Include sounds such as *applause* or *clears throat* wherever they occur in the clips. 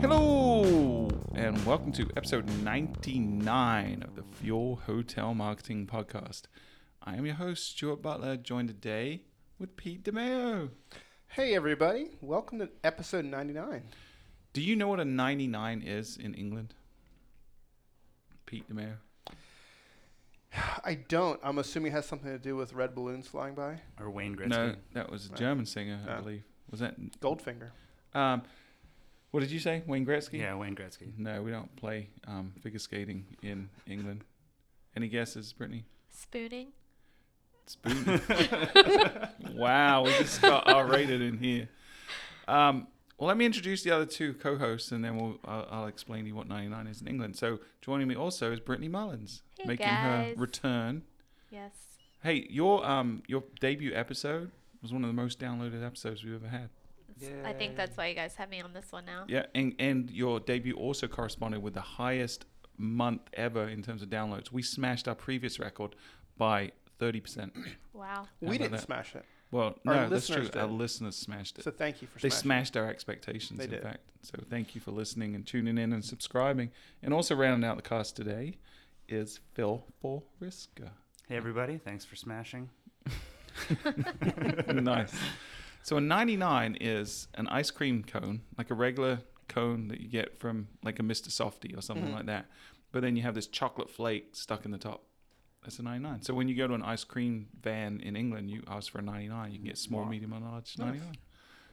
Hello, and welcome to episode 99 of the Fuel Hotel Marketing Podcast. I am your host, Stuart Butler, joined today with Pete DeMeo. Hey everybody, welcome to episode 99. Do you know what a 99 is in England? Pete DeMeo. I don't. I'm assuming it has something to do with red balloons flying by. Or Wayne Gretzky. No, that was a Right. German singer, I Oh. believe. Was that? Goldfinger. Um, what did you say? Wayne Gretzky? Yeah, Wayne Gretzky. No, we don't play um, figure skating in England. Any guesses, Brittany? Spooning. Spoon. *laughs* wow, we just got R rated in here. Um, well, let me introduce the other two co-hosts, and then we'll I'll, I'll explain to you what 99 is in England. So, joining me also is Brittany Mullins, Hey, making guys. her return. Yes. Hey, your um your debut episode was one of the most downloaded episodes we've ever had. I think that's why you guys have me on this one now. Yeah, and and your debut also corresponded with the highest month ever in terms of downloads. We smashed our previous record by 30%. Wow. We didn't that? smash it. Well, Our no, that's true. listeners Our listeners smashed it. So thank you for They smashing. smashed our expectations, They in did. fact. So thank you for listening and tuning in and subscribing. And also rounding out the cast today is Phil Forriska. Hey, everybody. Thanks for smashing. *laughs* *laughs* nice. So a 99 is an ice cream cone, like a regular cone that you get from like a Mr. Softy or something Mhm. like that. But then you have this chocolate flake stuck in the top. That's a 99. So when you go to an ice cream van in England, you ask for a 99. You can get small, Wow. medium, and large Nice. 99.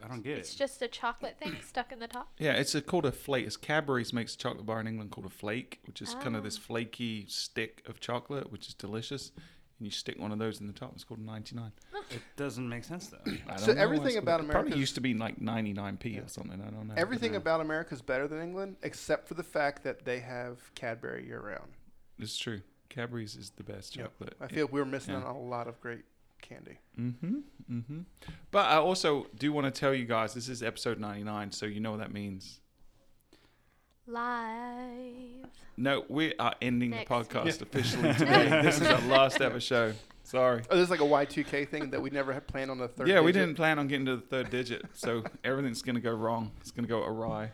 I don't get It's it. It's just a chocolate thing stuck in the top. Yeah, it's a, called a flake. It's Cadbury's makes a chocolate bar in England called a flake, which is kind of Ah. this flaky stick of chocolate, which is delicious. And you stick one of those in the top. It's called a 99. It doesn't make sense, though. I don't So know. everything about America probably used to be like 99p Yeah. or something. I don't know. Everything Yeah. about America is better than England, except for the fact that they have Cadbury year round. It's true. Cadbury's is the best Yep. chocolate. I feel we're missing Yeah. out on a lot of great candy. Mm-hmm. Mm-hmm. But I also do want to tell you guys this is episode 99, so you know what that means. Live. No, we are ending Next. the podcast officially *laughs* today. this is our last ever show. Sorry. Oh, there's like a Y2K thing that we never had planned on the third. yeah, we didn't plan on getting to the third digit, so everything's going to go wrong. It's going to go awry.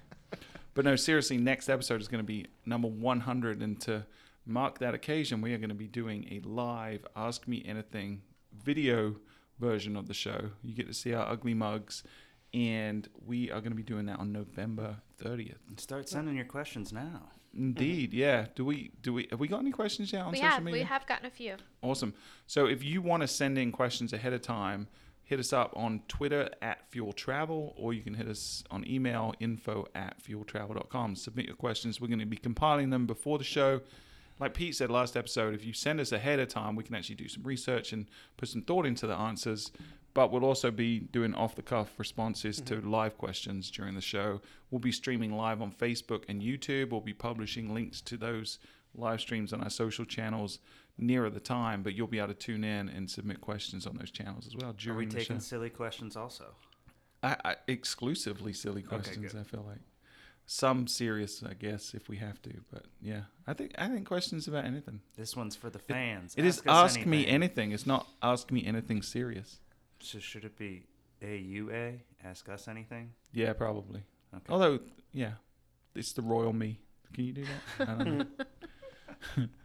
But no, seriously, next episode is going to be number 100, and to mark that occasion, we are going to be doing a live Ask Me Anything video version of the show. You get to see our ugly mugs, and we are going to be doing that on November 30th. Start sending your questions now. Indeed, mm-hmm. yeah. Do we do we have we got any questions yet on we social have media? we have gotten a few. Awesome. So if you want to send in questions ahead of time, hit us up on Twitter at Fuel Travel, or you can hit us on email info at fueltravel.com. Submit your questions. We're going to be compiling them before the show. Like Pete said last episode, if you send us ahead of time, we can actually do some research and put some thought into the answers. But we'll also be doing off the cuff responses to mm-hmm. live questions during the show. We'll be streaming live on Facebook and YouTube. We'll be publishing links to those live streams on our social channels nearer the time, but you'll be able to tune in and submit questions on those channels as well Are we during the show. taking silly questions also? I, I, exclusively silly questions. good. I feel like some serious, I guess, if we have to. But yeah, I think I think questions about anything. This one's for the fans. It is us ask me anything. anything. It's not ask me anything serious. So should it be AUA? Ask us anything? Yeah, probably. Okay. Although, yeah, it's the royal me. Can you do that? I don't know. *laughs*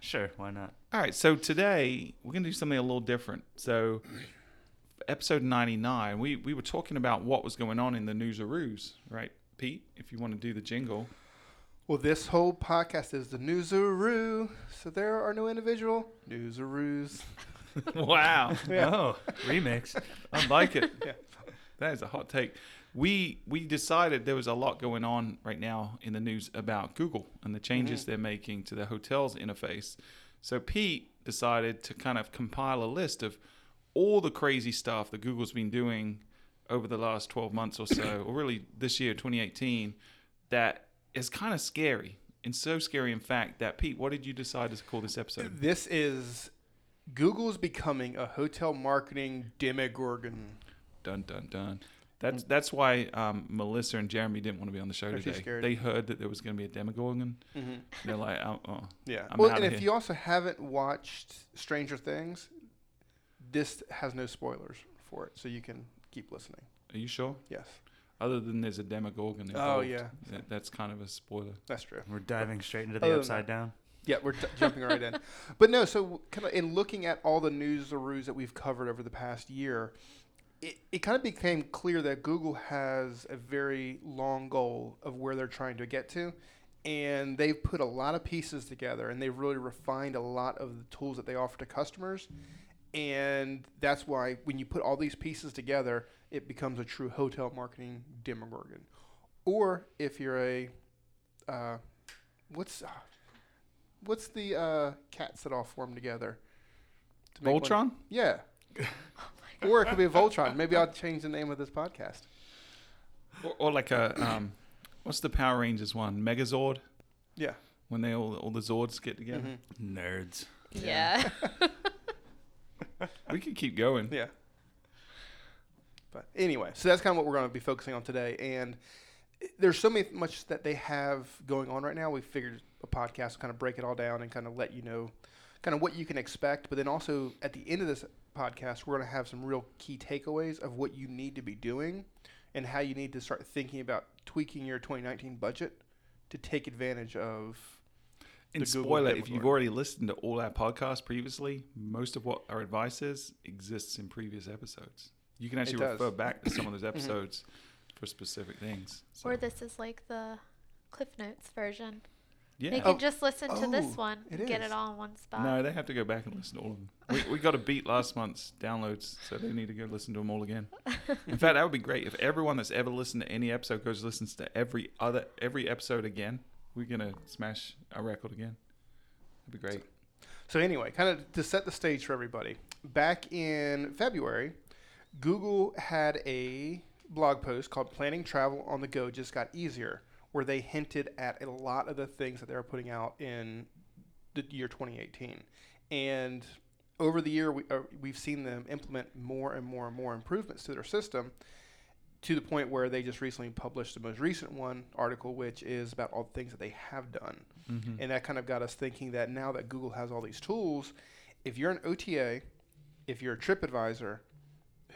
Sure, why not? All right, so today we're gonna do something a little different. So, episode ninety nine, we we were talking about what was going on in the newsaroos, right, Pete? If you want to do the jingle, Well, this whole podcast is the newsaroo, so there are no individual newsaroos. *laughs* *laughs* wow, Oh, remix. I like it. Yeah. That is a hot take. We we decided there was a lot going on right now in the news about Google and the changes mm-hmm. they're making to the hotels interface. So Pete decided to kind of compile a list of all the crazy stuff that Google's been doing over the last 12 months or so, or really this year, 2018, that is kind of scary. And so scary, in fact, that Pete, what did you decide to call this episode? This is Google's becoming a hotel marketing demogorgon. Dun dun dun. That's that's why um, Melissa and Jeremy didn't want to be on the show They're today. scared. They heard that there was going to be a Demogorgon. Mm-hmm. They're like, oh, oh. Yeah. I'm well, and if here. you also haven't watched Stranger Things, this has no spoilers for it, so you can keep listening. Are you sure? Yes, Other than there's a Demogorgon oh, involved. Oh, yeah. That, that's kind of a spoiler. that's true. We're diving straight into the Other upside down. Yeah, we're t- jumping right in. *laughs* But no, so kind of in looking at all the newsaroos that we've covered over the past year, it, it kind of became clear that Google has a very long goal of where they're trying to get to. And they've put a lot of pieces together and they've really refined a lot of the tools that they offer to customers. And that's why when you put all these pieces together, it becomes a true hotel marketing demogorgon. Or if you're a, uh, what's, uh, what's the uh, cats that all form together? to make one- Voltron? Yeah. *laughs* or it could be a Voltron. Maybe I'll change the name of this podcast. Or, or like a um, what's the Power Rangers one? Megazord. Yeah. When they all all the Zords get together. Mhm. Nerds. Yeah. *laughs* *laughs* We could keep going. Yeah. But anyway, so that's kind of what we're going to be focusing on today. And there's so many, much that they have going on right now. We figured a podcast kind of break it all down and kind of let you know kind of what you can expect. But then also at the end of this podcast, we're going to have some real key takeaways of what you need to be doing and how you need to start thinking about tweaking your 2019 budget to take advantage of And the Google spoiler, if you've already listened to all our podcasts previously, most of what our advice is exists in previous episodes. You can actually refer back to some of those episodes for specific things. So, or this is like the Cliff Notes version. yeah. They Oh. can just listen to this Oh, one it and get it all in one spot. No, they have to go back and listen to all of them. We, we got to beat last month's downloads, so they need to go listen to them all again. In fact, that would be great if everyone that's ever listened to any episode goes listens to every other every episode again. We're gonna smash our record again. That'd be great. So anyway, kind of to set the stage for everybody, back in February, Google had a blog post called "Planning Travel on the Go Just Got Easier," where they hinted at a lot of the things that they were putting out in the year 2018, and over the year we, uh, we've seen them implement more and more and more improvements to their system to the point where they just recently published the most recent one article which is about all the things that they have done Mm-hmm. and that kind of got us thinking that now that Google has all these tools, if you're an OTA, if you're a TripAdvisor,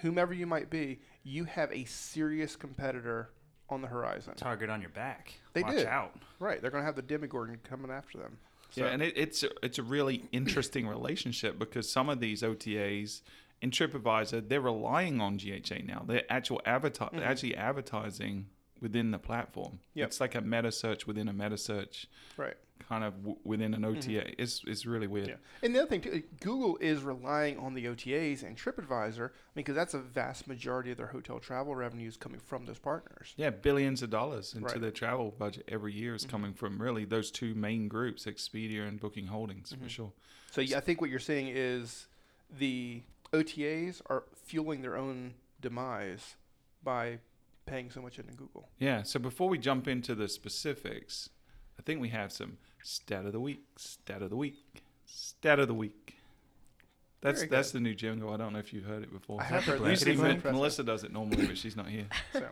whomever you might be, you have a serious competitor on the horizon. Target on your back. They Watch did. out. Right. They're going to have the Demogorgon coming after them. So, Yeah, and it, it's a, it's a really interesting relationship because some of these OTAs in TripAdvisor they're relying on GHA now. They're actual adverti- Mhm. actually advertising within the platform. Yep. It's like a meta search within a meta search, right. kind of w- within an OTA. It's it's really weird. Yeah. And the other thing, too, Google is relying on the OTAs and TripAdvisor because that's a vast majority of their hotel travel revenues coming from those partners. Yeah, billions of dollars into Right. their travel budget every year is Mhm. coming from really those two main groups, Expedia and Booking Holdings, for Mhm. sure. So yeah, I think what you're saying is the OTAs are fueling their own demise by paying so much into Google. Yeah. So before we jump into the specifics, I think we have some stat of the week, stat of the week, stat of the week. That's Very that's good. the new jingle. I don't know if you've heard it before. I have heard that. Usually It's Melissa does it normally, but she's not here. *laughs* So,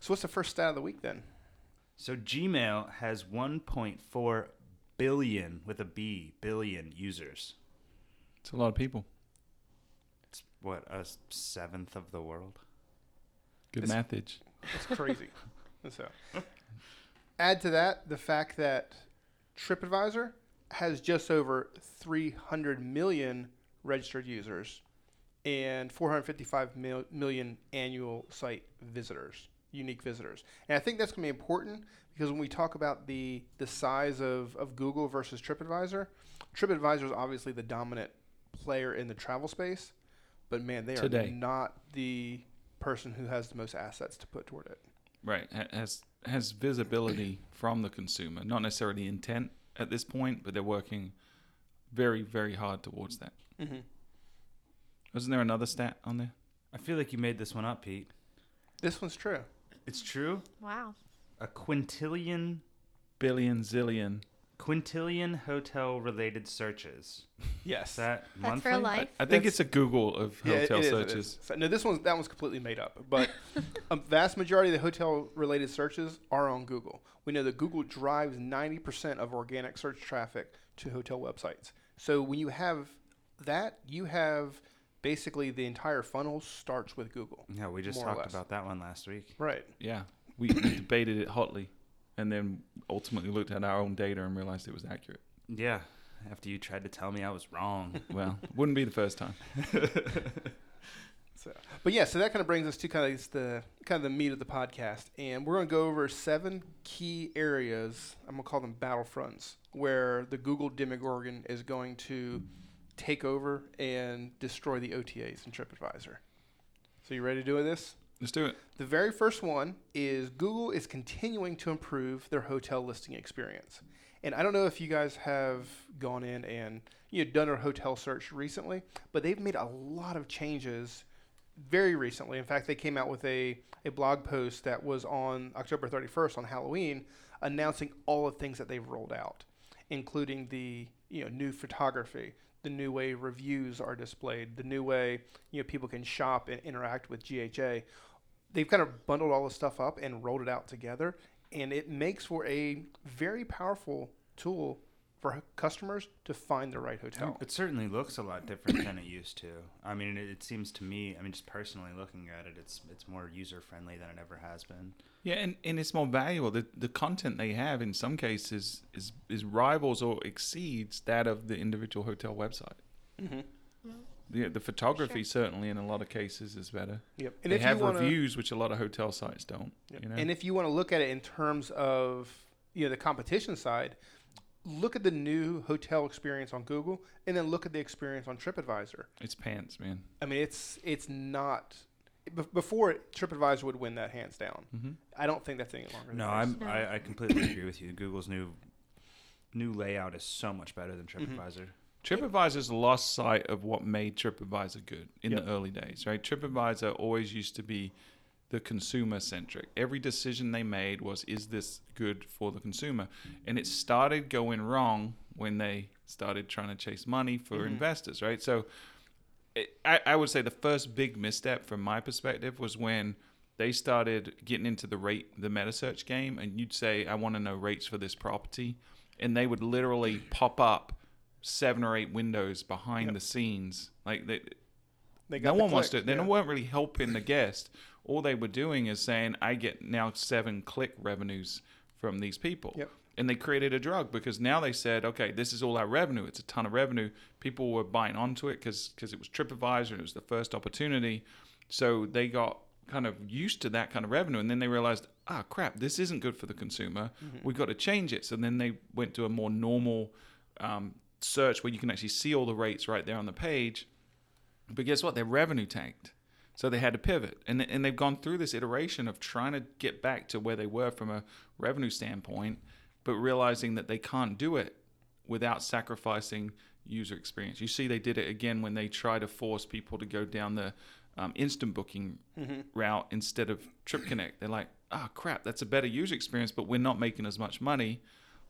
so what's the first stat of the week then? So Gmail has 1.4 billion with a B billion users. It's a lot of people. It's what a seventh of the world. Good It's- mathage. It's crazy. *laughs* so, add to that the fact that TripAdvisor has just over 300 million registered users and 455 mil- million annual site visitors, unique visitors. And I think that's going to be important because when we talk about the the size of, of Google versus TripAdvisor, TripAdvisor is obviously the dominant player in the travel space, but man, they Today. are not the person who has the most assets to put toward it. Right. Has has visibility *clears throat* from the consumer, not necessarily intent at this point, but they're working very very hard towards that. Mm-hmm. Wasn't there another stat on there? I feel like you made this one up, Pete. This one's true. It's true. Wow. A quintillion Billion, zillion. Quintillion hotel related searches. Yes. Is that That's monthly? for life. I think That's- it's a Google of Yeah, it- hotel it is, it searches. is. So, no, this one's that one's completely made up. But *laughs* a vast majority of the hotel-related searches are on Google. We know that Google drives 90% of organic search traffic to hotel websites. So when you have that, you have basically the entire funnel starts with Google. Yeah, we just More or talked less. about that one last week. Right. Yeah, we, we debated it hotly, and then ultimately looked at our own data and realized it was accurate. Yeah, after you tried to tell me I was wrong. *laughs* Well, wouldn't be the first time. *laughs* So, but yeah, so that kind of brings us to kind of the kind of the meat of the podcast, and we're going to go over seven key areas. I'm going to call them battlefronts, where the Google Demogorgon is going to take over and destroy the OTAs and TripAdvisor. So you ready to do this? Let's do it. The very first one is Google is continuing to improve their hotel listing experience. And I don't know if you guys have gone in and you know, done a hotel search recently, but they've made a lot of changes very recently. In fact, they came out with a, a blog post that was on October 31st on Halloween announcing all the things that they've rolled out, including the you know new photography, the new way reviews are displayed, the new way you know people can shop and interact with GHA they've kind of bundled all this stuff up and rolled it out together and it makes for a very powerful tool for customers to find the right hotel It certainly looks a lot different than it used to. I mean, it, it seems to me. I mean, just personally looking at it, it's it's more user friendly than it ever has been. Yeah, and, and it's more valuable. The the content they have in some cases is is rivals or exceeds that of the individual hotel website. mm-hmm. The the photography certainly in a lot of cases is better. yep and they if have you wanna, reviews, which a lot of hotel sites don't. Yep. You know? and if you want to look at it in terms of you know the competition side look at the new hotel experience on google and then look at the experience on tripadvisor it's pants, man. i mean it's it's not be- before tripadvisor would win that hands down hmm i don't think that's any longer No. I'm No. I, I completely agree with you. Google's new new layout is so much better than TripAdvisor. TripAdvisor's lost sight of what made TripAdvisor good in Yep. the early days, right? TripAdvisor always used to be the consumer centric. Every decision they made was, is this good for the consumer? And it started going wrong when they started trying to chase money for Mhm. investors, right? So it, I, I would say the first big misstep from my perspective was when they started getting into the rate, the meta search game, and you'd say, I want to know rates for this property. And they would literally pop up seven or eight windows behind Yep. the scenes. Like they, They no the one wants to. They yeah. weren't really helping the guest. All they were doing is saying, "I get now seven click revenues from these people." Yep. And they created a drug because now they said, "Okay, this is all our revenue. It's a ton of revenue. People were buying onto it because because it was TripAdvisor and it was the first opportunity. So they got kind of used to that kind of revenue, and then they realized, ah, crap, this isn't good for the consumer. Mm-hmm. We've got to change it. So then they went to a more normal um, search where you can actually see all the rates right there on the page. But guess what? Their revenue tanked. So they had to pivot. And, and they've gone through this iteration of trying to get back to where they were from a revenue standpoint, but realizing that they can't do it without sacrificing user experience. You see, they did it again when they try to force people to go down the um, instant booking Mhm. route instead of TripConnect. They're like, oh, crap, that's a better user experience, but we're not making as much money.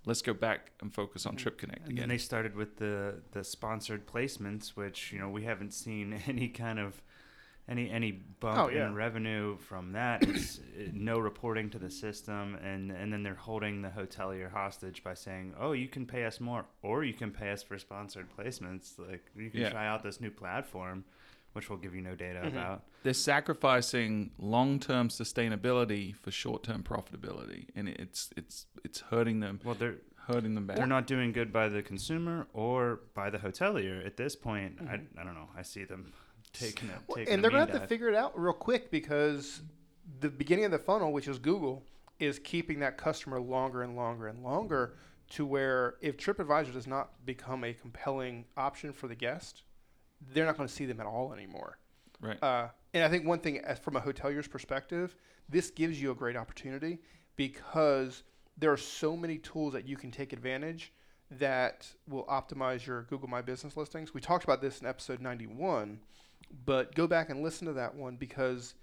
Let's go back and focus on TripConnect And again. then they started with the the sponsored placements, which you know we haven't seen *laughs* any kind of any any bump Oh, yeah. in revenue from that. It's *coughs* uh, no reporting to the system, and and then they're holding the hotelier hostage by saying, "Oh, you can pay us more, or you can pay us for sponsored placements. Like you can Yeah. try out this new platform, which will give you no data Mhm. about." they're sacrificing long-term sustainability for short-term profitability, and it's it's it's hurting them, Well, they're hurting them back. they're not doing good by the consumer or by the hotelier at this point. I, Mhm. I don't know. I see them taking it, Well, taking and they're gonna have to figure it out real quick because the beginning of the funnel, which is Google, is keeping that customer longer and longer and longer to where if TripAdvisor does not become a compelling option for the guest, they're not going to see them at all anymore. Right. Uh, and I think one thing, as from a hotelier's perspective, this gives you a great opportunity because there are so many tools that you can take advantage that will optimize your Google My Business listings. We talked about this in episode 91, but go back and listen to that one because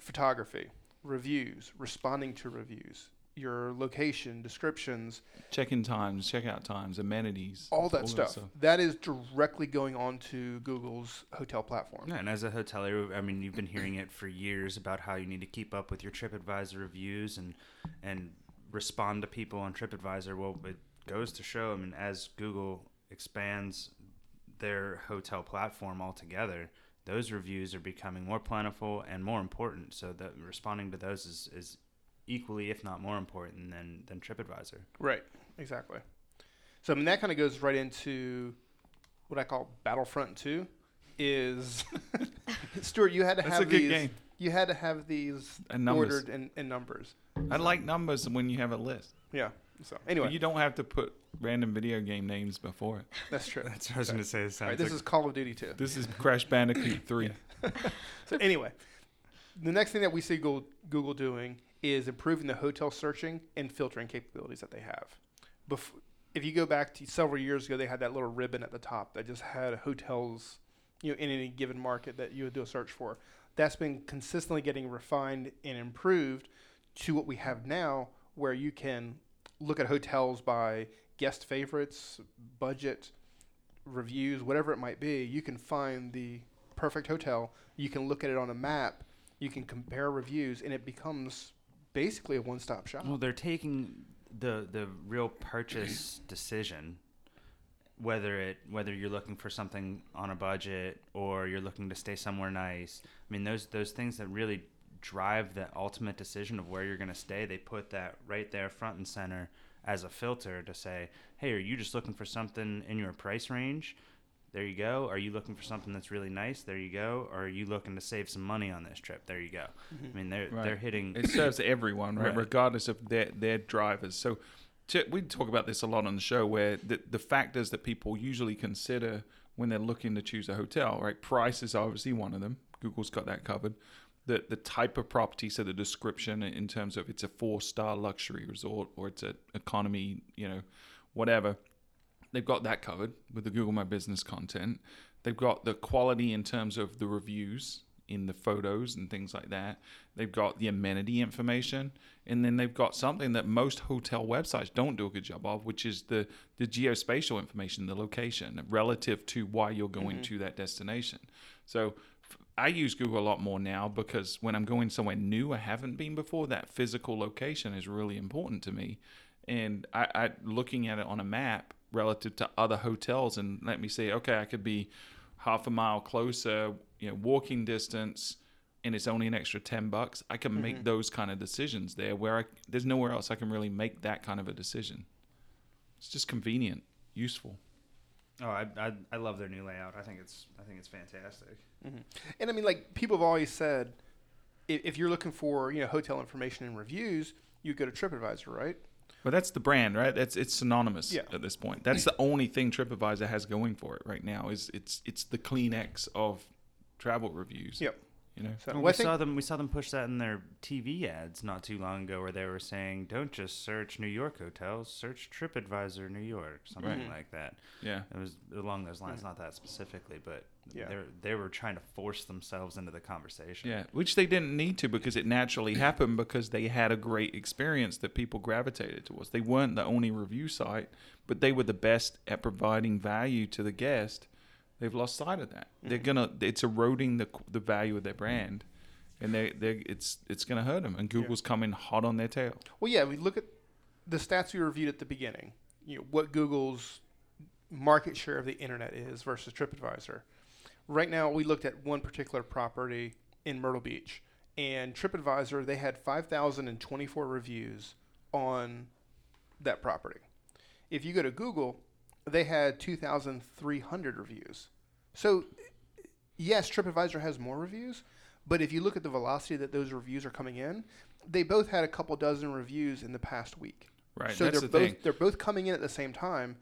photography, reviews, responding to reviews, your location, descriptions, check-in times, checkout times, amenities, all that stuff. That is directly going on to Google's hotel platform. Yeah, and as a hotelier, I mean, you've been hearing it for years about how you need to keep up with your TripAdvisor reviews and and respond to people on TripAdvisor. Well, it goes to show, I mean, as Google expands their hotel platform altogether, those reviews are becoming more plentiful and more important. So that responding to those is, is equally, if not more important than than TripAdvisor. Right. Exactly. So I mean that kind of goes right into what I call Battlefront Two. Is *laughs* Stuart? You had to That's have a good these. game. You had to have these And numbers. ordered in, in numbers. I like numbers when you have a list. Yeah. So But anyway, you don't have to put random video game names before it. that's true. *laughs* That's what I was going to say. It All sounds right, this like is Call of Duty 2. This is Crash Bandicoot *laughs* 3. So anyway, the next thing that we see Google, Google doing is improving the hotel searching and filtering capabilities that they have. Bef- if you go back to several years ago, they had that little ribbon at the top that just had hotels, you know, in any given market that you would do a search for. That's been consistently getting refined and improved to what we have now, where you can look at hotels by guest favorites, budget, reviews, whatever it might be. You can find the perfect hotel. You can look at it on a map. You can compare reviews, and it becomes basically a one-stop shop. Well, they're taking the the real purchase *clears throat* decision, whether it whether you're looking for something on a budget or you're looking to stay somewhere nice. I mean, those those things that really drive the ultimate decision of where you're going to stay. They put that right there front and center as a filter to say, hey, are you just looking for something in your price range? There you go. Are you looking for something that's really nice? There you go. Or are you looking to save some money on this trip? There you go. Mm-hmm. I mean, they're Right. they're hitting. It serves everyone, right? Right. Regardless of their their drivers. So to, we talk about this a lot on the show, where the the factors that people usually consider when they're looking to choose a hotel, right? Price is obviously one of them. Google's got that covered. The the type of property, so the description in terms of it's a four star luxury resort or it's an economy, you know, whatever. They've got that covered with the Google My Business content. They've got the quality in terms of the reviews in the photos and things like that. They've got the amenity information, and then they've got something that most hotel websites don't do a good job of, which is the the geospatial information, the location relative to why you're going mm-hmm. to that destination. So I use Google a lot more now because when I'm going somewhere new I haven't been before, that physical location is really important to me. And I, I looking at it on a map relative to other hotels and let me say, okay, I could be half a mile closer, you know, walking distance, and it's only an extra ten bucks. I can make mm-hmm. those kind of decisions there where I, there's nowhere else I can really make that kind of a decision. It's just convenient, useful. Oh, I, I I love their new layout. I think it's I think it's fantastic. Mm-hmm. And I mean, like people have always said, if, if you're looking for you know hotel information and reviews, you go to TripAdvisor, right? But that's the brand, right? That's it's synonymous Yeah. at this point. That's the only thing TripAdvisor has going for it right now. Is it's it's the Kleenex of travel reviews. Yep. You know. So Well, well, we think saw them we saw them push that in their TV ads not too long ago, where they were saying, "Don't just search New York hotels, search TripAdvisor New York," something Right. like that. Yeah. It was along those lines, not that specifically, but Yeah. they they were trying to force themselves into the conversation. Yeah, which they didn't need to because it naturally happened because they had a great experience that people gravitated towards. They weren't the only review site, but they were the best at providing value to the guest. They've lost sight of that. Mm-hmm. They're gonna. It's eroding the the value of their brand, and they they it's it's gonna hurt them. And Google's coming hot on their tail. Well, yeah, we look at the stats we reviewed at the beginning. You know what Google's market share of the internet is versus TripAdvisor. Right now, we looked at one particular property in Myrtle Beach, and TripAdvisor they had 5,024 reviews on that property. If you go to Google, they had 2,300 reviews. So, yes, TripAdvisor has more reviews, but if you look at the velocity that those reviews are coming in, they both had a couple dozen reviews in the past week. Right. So they're the both thing. they're both coming in at the same time.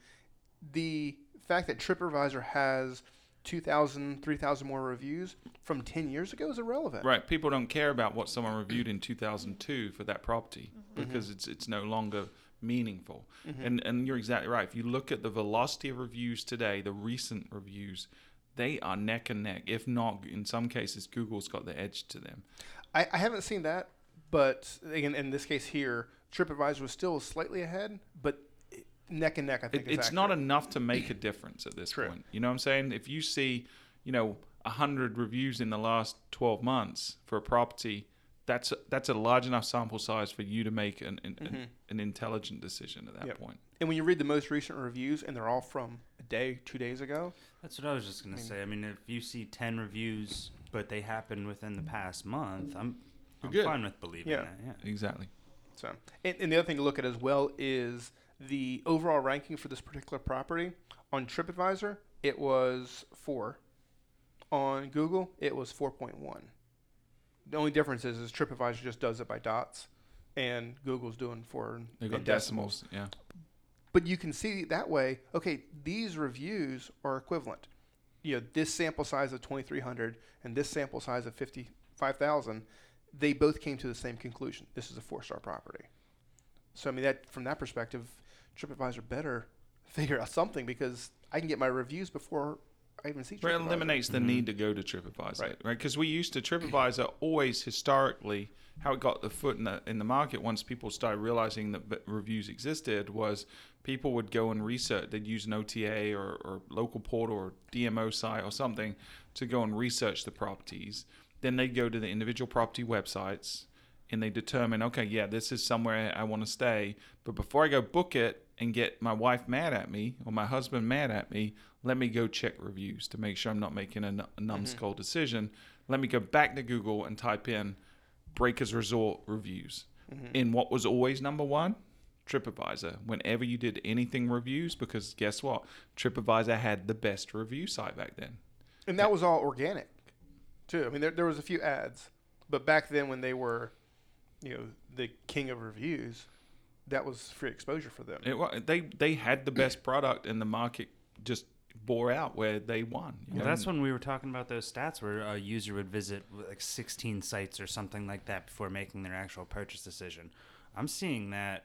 The fact that TripAdvisor has 2,000, 3,000 more reviews from 10 years ago is irrelevant. Right. People don't care about what someone reviewed in 2002 for that property mm-hmm. because it's it's no longer meaningful. Mm-hmm. And and you're exactly right. If you look at the velocity of reviews today, the recent reviews, they are neck and neck. If not, in some cases, Google's got the edge to them. I, I haven't seen that, but again, in this case here, TripAdvisor was still slightly ahead, but neck and neck, I think It, it's not enough to make a difference at this True. point. You know what I'm saying? If you see, you know, hundred reviews in the last 12 months for a property, that's that's a large enough sample size for you to make an an, an, mm-hmm. an intelligent decision at that Yep. point. And when you read the most recent reviews, and they're all from a day, two days ago. That's what I was just gonna I mean- say. I mean, if you see ten reviews, but they happen within the past month, I'm, I'm good. fine with believing Yeah. that. Yeah. Exactly. So, and, and the other thing to look at as well is the overall ranking for this particular property on TripAdvisor. It was four. On Google, it was four point one. The only difference is, is TripAdvisor just does it by dots, and Google's doing for They decimals. decimals. Yeah. But you can see that way. Okay, these reviews are equivalent. You know, this sample size of 2,300 and this sample size of 55,000, they both came to the same conclusion. This is a four-star property. So I mean, that from that perspective, TripAdvisor better *laughs* figure out something because I can get my reviews before I even see. But it eliminates the Mhm. need to go to TripAdvisor, Right. right? Because we used to TripAdvisor always historically how it got the foot in the in the market once people started realizing that reviews existed was people would go and research. They'd use an OTA or, or local portal or DMO site or something to go and research the properties. Then they'd go to the individual property websites and they determine, okay, yeah, this is somewhere I want to stay. But before I go book it and get my wife mad at me or my husband mad at me, let me go check reviews to make sure I'm not making a, n- a numbskull mm-hmm. decision. Let me go back to Google and type in Breakers Resort reviews. Mm-hmm. in what was always number one? TripAdvisor. Whenever you did anything reviews, because guess what? TripAdvisor had the best review site back then. and that was all organic, too. I mean, there there was a few ads, but back then when they were, you know, the king of reviews, that was free exposure for them. It, wa- they they had the best product, and the market just bore out where they won. you Well, know? that's when we were talking about those stats where a user would visit like 16 sites or something like that before making their actual purchase decision. I'm seeing that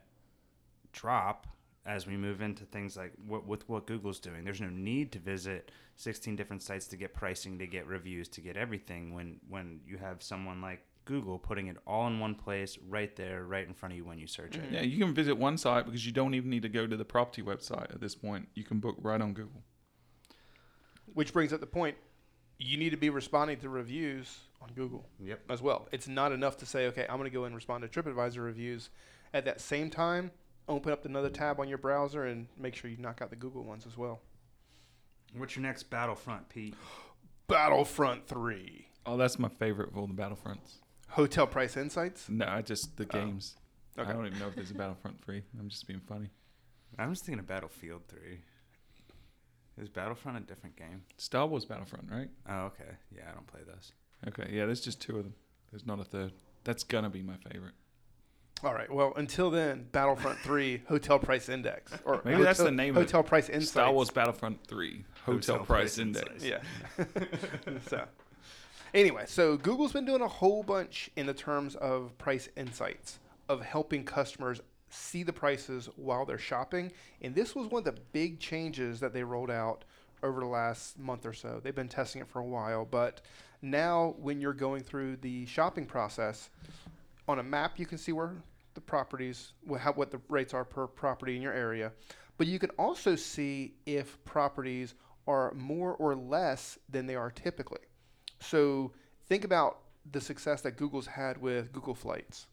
drop as we move into things like what, with what Google's doing. There's no need to visit 16 different sites to get pricing, to get reviews, to get everything when when you have someone like Google putting it all in one place, right there, right in front of you when you search it. Yeah, you can visit one site because you don't even need to go to the property website at this point. You can book right on Google. Which brings up the point: you need to be responding to reviews on Google Yep. as well. It's not enough to say, okay, I'm going to go and respond to TripAdvisor reviews. At that same time, open up another tab on your browser and make sure you knock out the Google ones as well. What's your next battlefront, Pete? *gasps* Battlefront 3. Oh, that's my favorite of all the Battlefronts. Hotel Price Insights. No, I just the Oh, games. okay. I don't even know if there's a Battlefront three. I'm just being funny. I was thinking of Battlefield 3. Is Battlefront a different game? Star Wars Battlefront, right? Oh, okay. Yeah, I don't play those. Okay, yeah, there's just two of them. There's not a third. That's gonna be my favorite. All right. Well, until then, Battlefront Three *laughs* Hotel Price Index, or Maybe that's the name of it. Hotel Price Insights. Star Wars Battlefront three Hotel, Hotel Price, Price Index. Insights. Yeah. *laughs* so, anyway, so Google's been doing a whole bunch in the terms of price insights, of helping customers see the prices while they're shopping. And this was one of the big changes that they rolled out over the last month or so. They've been testing it for a while, but now when you're going through the shopping process, on a map you can see where the properties, how, what the rates are per property in your area. But you can also see if properties are more or less than they are typically. So think about the success that Google's had with Google Flights.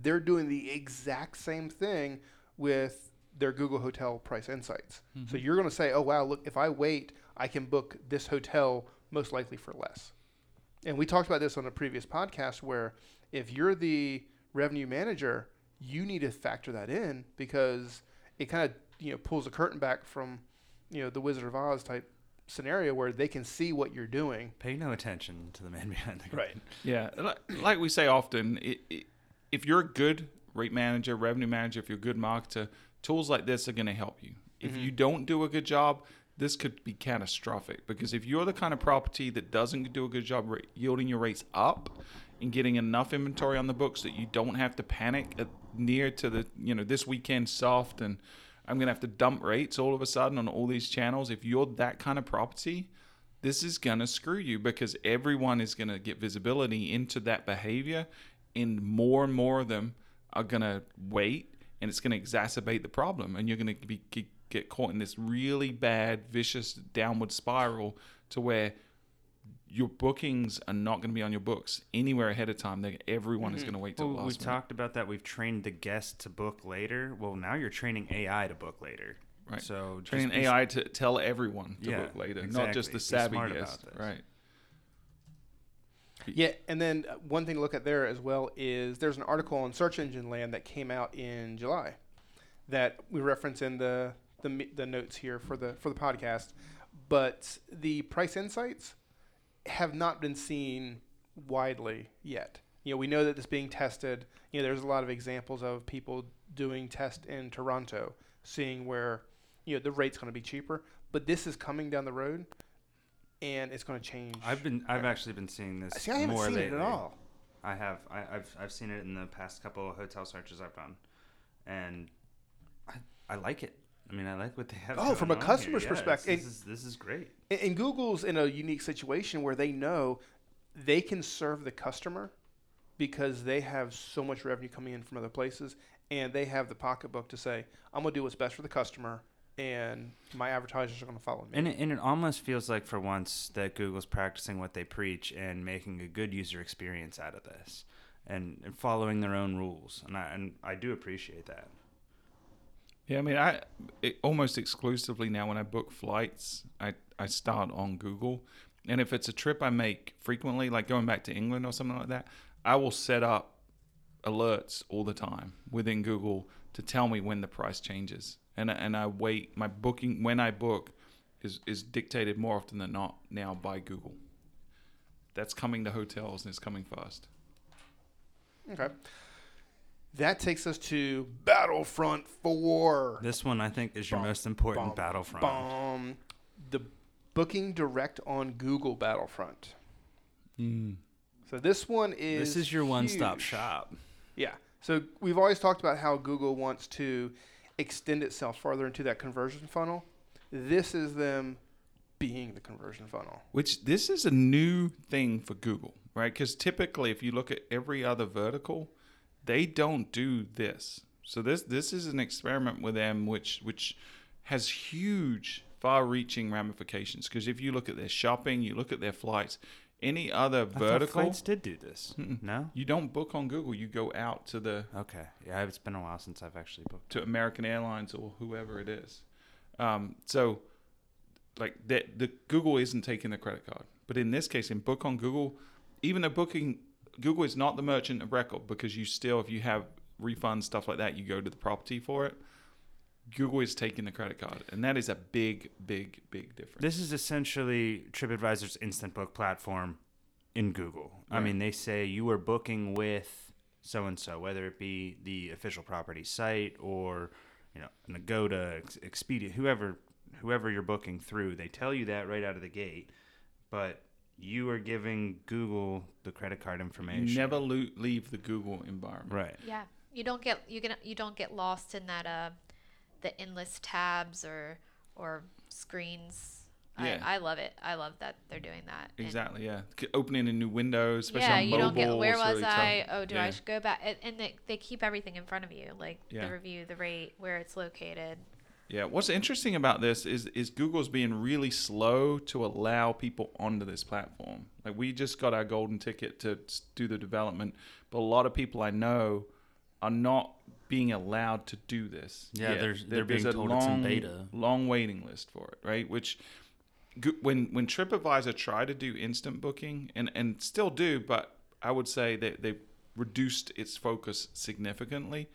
They're doing the exact same thing with their Google Hotel Price Insights. So mm-hmm. you're going to say, "Oh wow, look, if I wait, I can book this hotel most likely for less." And we talked about this on a previous podcast where if you're the revenue manager, you need to factor that in because it kind of you know pulls the curtain back from you know the Wizard of Oz type scenario where they can see what you're doing. Pay no attention to the man *laughs* behind the curtain. Right. Yeah, like we say often, i i if you're a good rate manager, revenue manager, if you're a good marketer, tools like this are going to help you. If mm-hmm. you don't do a good job, this could be catastrophic because if you're the kind of property that doesn't do a good job ra- yielding your rates up and getting enough inventory on the books that you don't have to panic at near to the you know this weekend soft and I'm gonna have to dump rates all of a sudden on all these channels. If you're that kind of property, this is gonna screw you because everyone is gonna get visibility into that behavior, and more and more of them are gonna wait, and it's gonna exacerbate the problem, and you're gonna be get, get caught in this really bad, vicious downward spiral to where your bookings are not going to be on your books anywhere ahead of time. They, everyone is going to wait till Well, last we've minute. talked about that. We've trained the guest to book later. Well, now you're training AI to book later. Right. So just Training be- AI to tell everyone to Yeah, book later, not just the savvy smart guest. about this. Right. Yeah, and then uh, one thing to look at there as well is there's an article on Search Engine Land that came out in July that we reference in the the, the notes here for the for the podcast, but the price insights have not been seen widely yet. You know, we know that it's being tested. You know, there's a lot of examples of people doing tests in Toronto, seeing where you know the rate's going to be cheaper, but this is coming down the road, and it's going to change. I've been I've actually been seeing this See, I haven't more seen lately. it at all. I have. I, I've I've seen it in the past couple of hotel searches I've done, and I I like it. I mean, I like what they have. Oh, from a customer's Yeah, perspective- this is this is great. And, and Google's in a unique situation where they know they can serve the customer because they have so much revenue coming in from other places, and they have the pocketbook to say, "I'm gonna do what's best for the customer." And my advertisers are going to follow me. And it, and it almost feels like for once that Google's practicing what they preach and making a good user experience out of this, and, and following their own rules. And I and I do appreciate that. Yeah, I mean, I it, almost exclusively now when I book flights, I I start on Google, and if it's a trip I make frequently, like going back to England or something like that, I will set up alerts all the time within Google to tell me when the price changes, and and I wait. My booking when I book is is dictated more often than not now by Google. That's coming to hotels and it's coming fast. okay. That takes us to Battlefront 4. This one I think is your Bum, most important bum, battlefront. Bomb. The booking direct on Google Battlefront. Mm. So this one is This is your one-stop shop. Yeah. So we've always talked about how Google wants to extend itself farther into that conversion funnel. This is them being the conversion funnel. Which this is a new thing for Google, right? Because typically, if you look at every other vertical, they don't do this. So this this is an experiment with them, which which has huge, far-reaching ramifications. Because if you look at their shopping, you look at their flights, any other I vertical, flights did do this. No. you don't book on Google. You go out to the Okay. Yeah, it's been a while since I've actually booked. to American Airlines or whoever it is. Um, so, like the, the Google isn't taking the credit card, but in this case, in Book on Google, even though booking Google is not the merchant of record because you still, if you have refunds stuff like that, you go to the property for it. Google is taking the credit card, and that is a big, big, big difference. This is essentially TripAdvisor's instant book platform in Google. I mean, they say you are booking with so and so, whether it be the official property site or you know Agoda, Ex- Expedia, whoever whoever you're booking through. They tell you that right out of the gate, but you are giving Google the credit card information. you never lo- leave the Google environment. right. Yeah, you don't get you get you don't get lost in that uh, the endless tabs or or screens. Yeah. I, I love it. I love that they're doing that. And- Exactly. Yeah. C- Opening a new window, especially yeah, on you don't get where is was really I? tough. Oh, do Yeah. I should go back? And, and they, they keep everything in front of you, like Yeah. the review, the rate, where it's located. Yeah, what's interesting about this is is Google's being really slow to allow people onto this platform. Like we just got our golden ticket to do the development, but a lot of people I know are not being allowed to do this. Yeah, they're being there's a told it's in long, beta. long waiting list for it, right? Which when when TripAdvisor tried to do instant booking and and still do, but I would say that they reduced its focus significantly.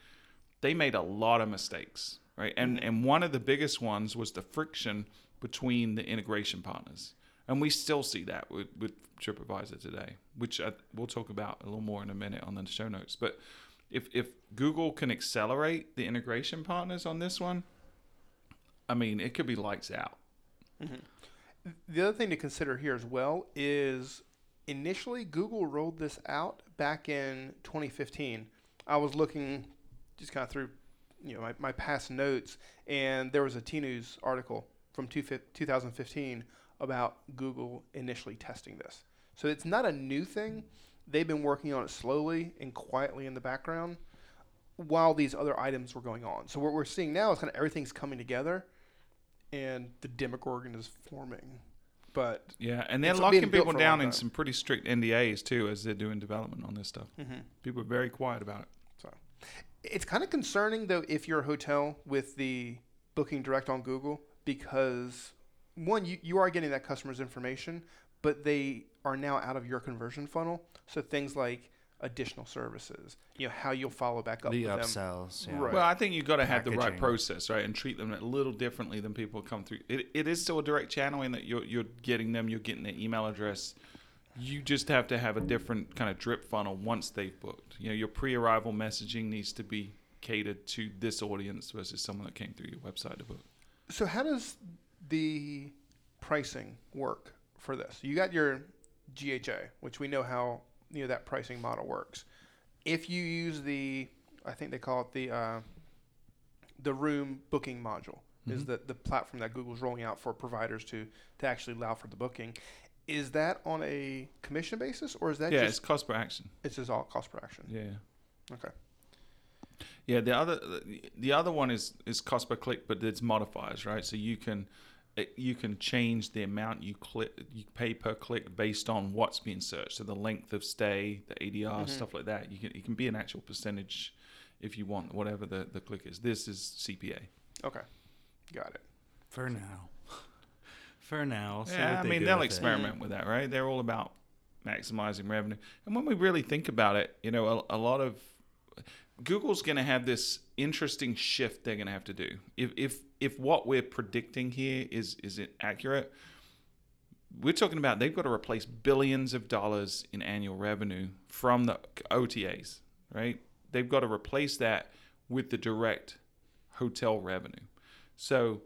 They made a lot of mistakes, right? And mm-hmm. and one of the biggest ones was the friction between the integration partners, and we still see that with with TripAdvisor today, which I, we'll talk about a little more in a minute on the show notes. But if if Google can accelerate the integration partners on this one, I mean, it could be lights out. Mm-hmm. The other thing to consider here as well is initially Google rolled this out back in 2015. I was looking just kind of through you know my, my past notes and there was a Tnooz article from two, 2015 about Google initially testing this. So it's not a new thing. They've been working on it slowly and quietly in the background while these other items were going on. So what we're seeing now is kind of everything's coming together and the Demogorgon is forming. But Yeah, and they're locking people down in some pretty strict NDAs too as they're doing development on this stuff. mhm. People are very quiet about it. So it's kind of concerning though if you're a hotel with the booking direct on Google because one, you, you are getting that customer's information, but they are now out of your conversion funnel. So things like additional services, you know, how you'll follow back up the with them. upsells. Yeah. Right. Well, I think you've got to have the right process, right, and treat them a little differently than people come through. It, it is still a direct channel in that you're you're getting them, you're getting their email address. You just have to have a different kind of drip funnel once they've booked. You know, your pre-arrival messaging needs to be catered to this audience versus someone that came through your website to book. So how does the pricing work for this? You got your GHA, which we know how you know that pricing model works. If you use the, I think they call it the uh, the room booking module, is Mhm. the the platform that Google's rolling out for providers to to actually allow for the booking. Is that on a commission basis, or is that yeah, it's just cost per action. it's just all cost per action? Yeah. Okay. Yeah, the other the other one is is cost per click, but it's modifiers, right? So you can it- you can change the amount you click you pay per click based on what's being searched. So the length of stay, the ADR, Mhm. stuff like that. You can it can be an actual percentage if you want whatever the the click is. This is CPA. Okay. Got it. For now. For now. see yeah, what I mean do they'll with it. experiment with that, right? They're all about maximizing revenue. And when we really think about it, you know, a, a lot of Google's going to have this interesting shift they're going to have to do. If if if what we're predicting here is is it accurate, we're talking about they've got to replace billions of dollars in annual revenue from the OTAs, right? They've got to replace that with the direct hotel revenue. So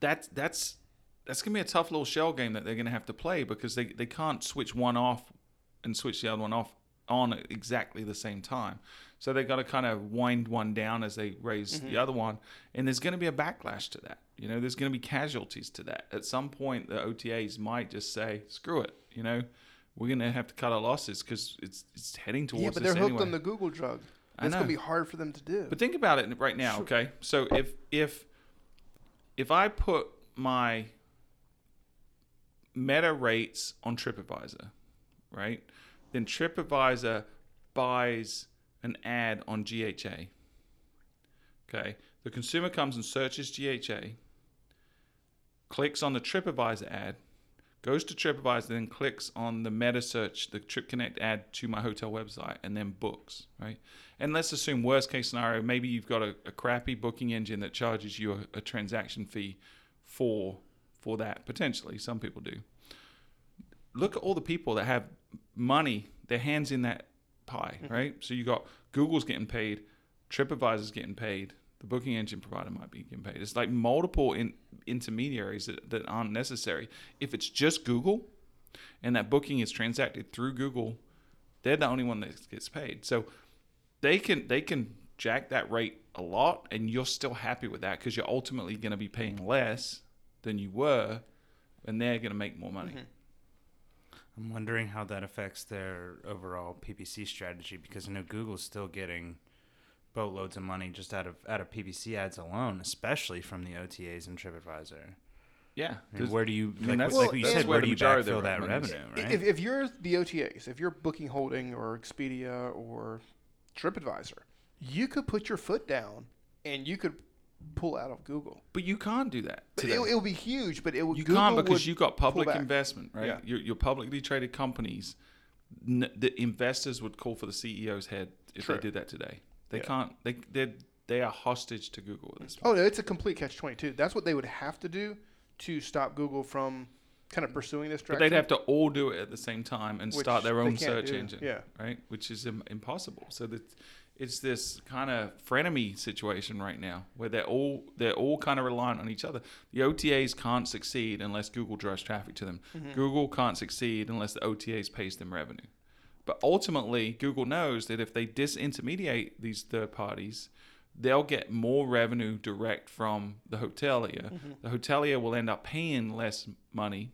that's that's that's gonna be a tough little shell game that they're gonna have to play because they, they can't switch one off and switch the other one off on at exactly the same time. So they've got to kind of wind one down as they raise the mm-hmm. other one, and there's going to be a backlash to that. You know, there's going to be casualties to that. At some point, the OTAs might just say, "Screw it," you know, we're going to have to cut our losses because it's it's heading towards yeah, but they're hooked anyway. on the Google drug. That's gonna be hard for them to do. But think about it right now, okay? So if if if I put my meta rates on TripAdvisor, right? Then TripAdvisor buys an ad on GHA. Okay. The consumer comes and searches GHA, clicks on the TripAdvisor ad, goes to TripAdvisor, then clicks on the meta search, the TripConnect ad to my hotel website, and then books, right? And let's assume worst case scenario, maybe you've got a, a crappy booking engine that charges you a, a transaction fee for for that potentially. Some people do. Look at all the people that have money, their hands in that pie, mm-hmm. right? So you got Google's getting paid, TripAdvisor's getting paid, the booking engine provider might be getting paid. It's like multiple in, intermediaries that, that aren't necessary. If it's just Google and that booking is transacted through Google, they're the only one that gets paid. So they can they can jack that rate a lot and you're still happy with that because you're ultimately going to be paying less than you were and they're going to make more money. Mm-hmm. I'm wondering how that affects their overall PPC strategy because I know Google's still getting boatloads of money just out of out of PPC ads alone, especially from the OTAs and TripAdvisor. Yeah. I mean, where do you, I mean, like, that's- like you that's said, where where do you majority of their backfill that revenue is. revenue, I- right? If, if you're the OTAs, if you're Booking Holding or Expedia or TripAdvisor, you could put your foot down and you could pull out of Google. But you can't do that. Today. it, will be huge, but it will. you Google can't because you've got public investment, right? Yeah. Your, your publicly traded companies, n- the investors would call for the CEO's head if True. they did that today. They Yeah. can't. They they they are hostage to Google at this oh, point. Oh no, it's a complete catch twenty two. That's what they would have to do to stop Google from kind of pursuing this But they'd have to all do it at the same time and Which start their own search do. engine, Yeah. right? Which is Im- impossible. So that it's this kind of frenemy situation right now where they're all they're all kind of reliant on each other. The OTAs can't succeed unless Google drives traffic to them. Mm-hmm. Google can't succeed unless the OTAs pays them revenue. But ultimately, Google knows that if they disintermediate these third parties, they'll get more revenue direct from the hotelier. Mm-hmm. The hotelier will end up paying less money.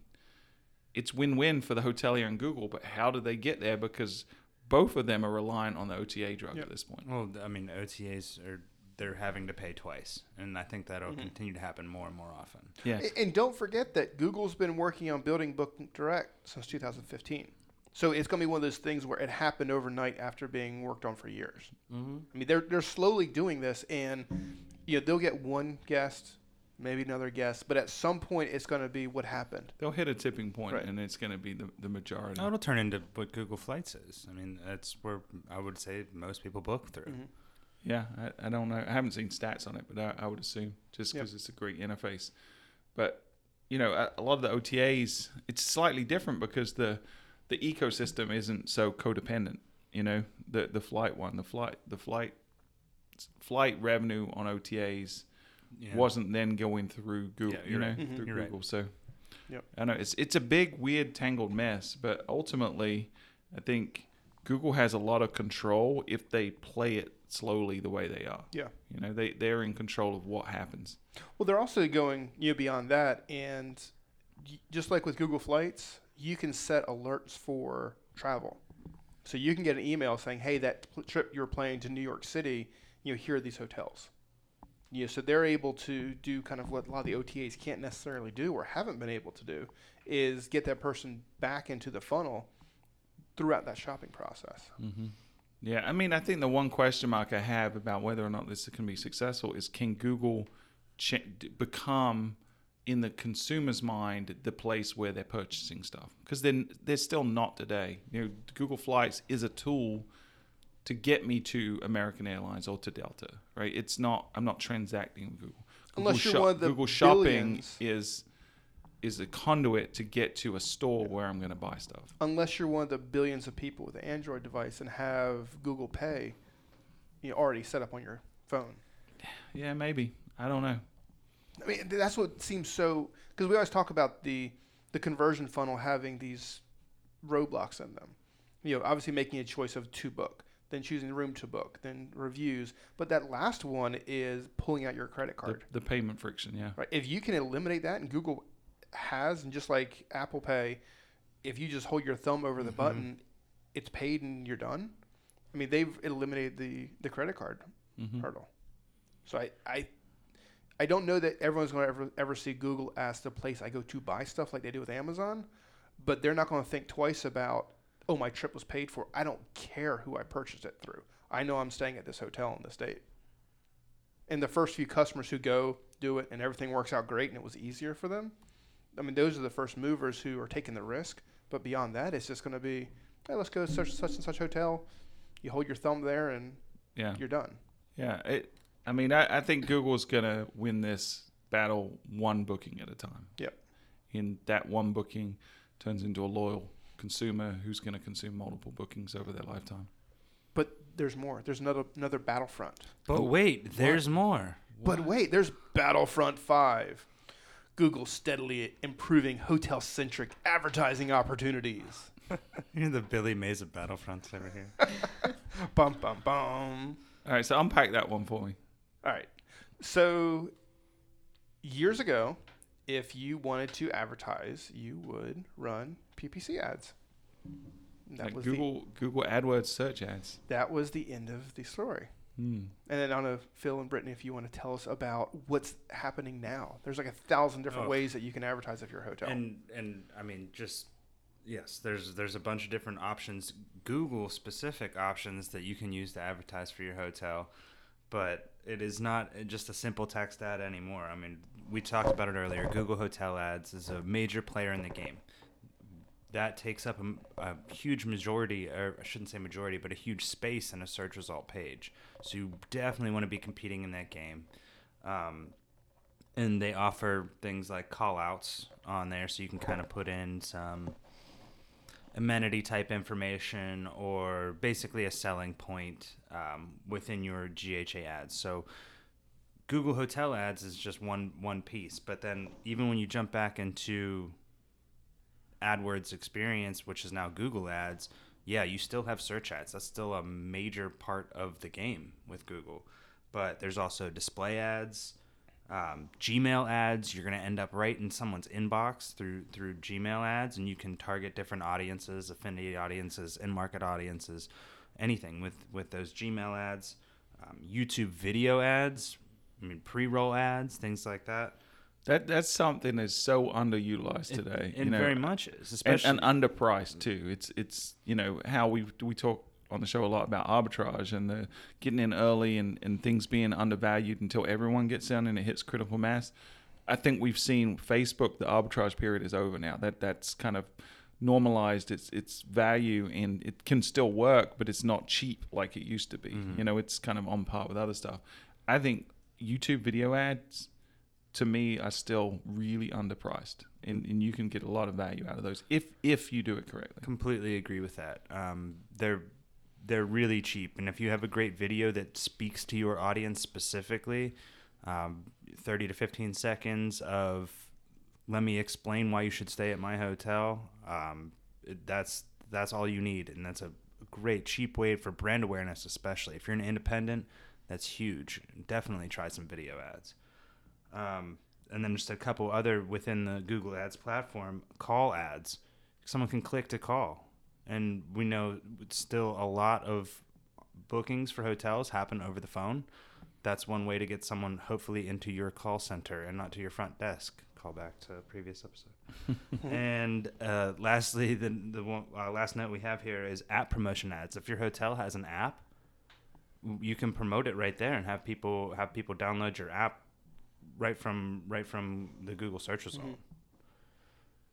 It's win-win for the hotelier and Google, but how do they get there? Because both of them are reliant on the OTA drug Yep. at this point. well, I mean, OTAs are they're having to pay twice, and I think that'll continue to happen more and more often. Yeah. And don't forget that Google's been working on building Book Direct since 2015. So it's going to be one of those things where it happened overnight after being worked on for years. Mm-hmm. I mean, they're they're slowly doing this, and you know they'll get one guest, maybe another guest, but at some point it's going to be what happened. They'll hit a tipping point, Right. and it's going to be the, the majority. Oh, it'll turn into what Google Flights is. I mean, that's where I would say most people book through. Mhm. Yeah, I, I don't know. I haven't seen stats on it, but I, I would assume just Yep. because it's a great interface. But you know, a, a lot of the OTAs, it's slightly different because the the ecosystem isn't so codependent. You know, the the flight one, the flight, the flight, flight revenue on OTAs Yeah. wasn't then going through Google. Yeah, you know, right. Mhm. through You're right. Google. So, Yep. I know it's it's a big, weird, tangled mess. But ultimately, I think Google has a lot of control if they play it slowly the way they are. Yeah. You know, they they're in control of what happens. Well, they're also going you know beyond that, and just like with Google Flights, you can set alerts for travel. So you can get an email saying, "Hey, that trip you're planning to New York City, you know, here are these hotels." You know, so they're able to do kind of what a lot of the OTAs can't necessarily do or haven't been able to do, is get that person back into the funnel throughout that shopping process. Mm-hmm. Yeah, I mean, I think the one question mark I have about whether or not this can be successful is can Google ch- become, in the consumer's mind, the place where they're purchasing stuff? Because then they're still not today. You know, Google Flights is a tool to get me to American Airlines or to Delta, right? It's not. I'm not transacting with Google. Unless Google you're one of the Google Shopping billions. is is a conduit to get to a store where I'm going to buy stuff. unless you're one of the billions of people with an Android device and have Google Pay, you know, already set up on your phone. Yeah, maybe. I don't know. I mean, that's what seems so because we always talk about the the conversion funnel having these roadblocks in them. You know, obviously making a choice of to book, then choosing the room to book, then reviews. But that last one is pulling out your credit card. the payment friction, yeah. Right. If you can eliminate that, and Google has, and just like Apple Pay, if you just hold your thumb over the Mhm. button, it's paid and you're done. I mean, they've eliminated the the credit card hmm hurdle. So I I I don't know that everyone's going to ever ever see Google as the place I go to buy stuff like they do with Amazon, but they're not going to think twice about oh my trip was paid for. I don't care who I purchased it through. I know I'm staying at this hotel in this date. And the first few customers who go do it and everything works out great and it was easier for them. I mean, those are the first movers who are taking the risk. But beyond that, it's just going to be, hey, let's go to such such and such hotel. You hold your thumb there and Yeah, you're done. yeah. It, I mean, I, I think Google's gonna win this battle one booking at a time. Yep. And that one booking turns into a loyal consumer who's going to consume multiple bookings over their lifetime. But there's more. There's another another Battlefront. But wait, there's more. But wait, there's Battlefront 5. Google steadily improving hotel-centric advertising opportunities. *laughs* You're the Billy Mays of Battlefronts over here. *laughs* Bum bum bum. All right, so unpack that one for me. All right. So years ago, if you wanted to advertise, you would run PPC ads. That like was the, Google Google AdWords search ads. that was the end of the story. Hmm. And then I don't know, Phil and Brittany, if you want to tell us about what's happening now. There's like a thousand different Oh. ways that you can advertise if you're a hotel. And and I mean just yes, there's there's a bunch of different options, Google specific options that you can use to advertise for your hotel, but it is not just a simple text ad anymore. I mean, we talked about it earlier. Google Hotel Ads is a major player in the game. That takes up a, a huge majority, or I shouldn't say majority, but a huge space in a search result page. So you definitely want to be competing in that game. Um, and they offer things like call outs on there so you can kind of put in some amenity type information or basically a selling point um, within your GHA ads. So Google Hotel Ads is just one one piece, but then even when you jump back into AdWords experience, which is now Google Ads, yeah, you still have search ads. That's still a major part of the game with Google. But there's also display ads, um, Gmail ads. You're going to end up right in someone's inbox through through Gmail ads, and you can target different audiences, affinity audiences, in market audiences, anything with with those Gmail ads. Um, YouTube video ads, I mean pre roll ads, things like that. That that's something that's so underutilized today. It you know, very much is, and, especially and underpriced too. It's it's you know how we we talk on the show a lot about arbitrage and the getting in early and, and things being undervalued until everyone gets in and it hits critical mass. I think we've seen Facebook the arbitrage period is over now. That that's kind of normalized its its value and it can still work, but it's not cheap like it used to be. Mm-hmm. You know, it's kind of on par with other stuff. I think YouTube video ads to me are still really underpriced and, and you can get a lot of value out of those if if you do it correctly completely agree with that. Um, they're they're really cheap, and if you have a great video that speaks to your audience specifically, um, thirty to fifteen seconds of let me explain why you should stay at my hotel. Um, that's that's all you need, and that's a great cheap way for brand awareness, especially if you're an independent. That's huge. Definitely try some video ads. Um, and then just a couple other within the Google Ads platform, call ads. Someone can click to call, and we know still a lot of bookings for hotels happen over the phone. That's one way to get someone hopefully into your call center and not to your front desk. Call back to a previous episode. *laughs* and uh, lastly, the the one, uh, last note we have here is app promotion ads. If your hotel has an app, you can promote it right there and have people have people download your app right from right from the Google search result.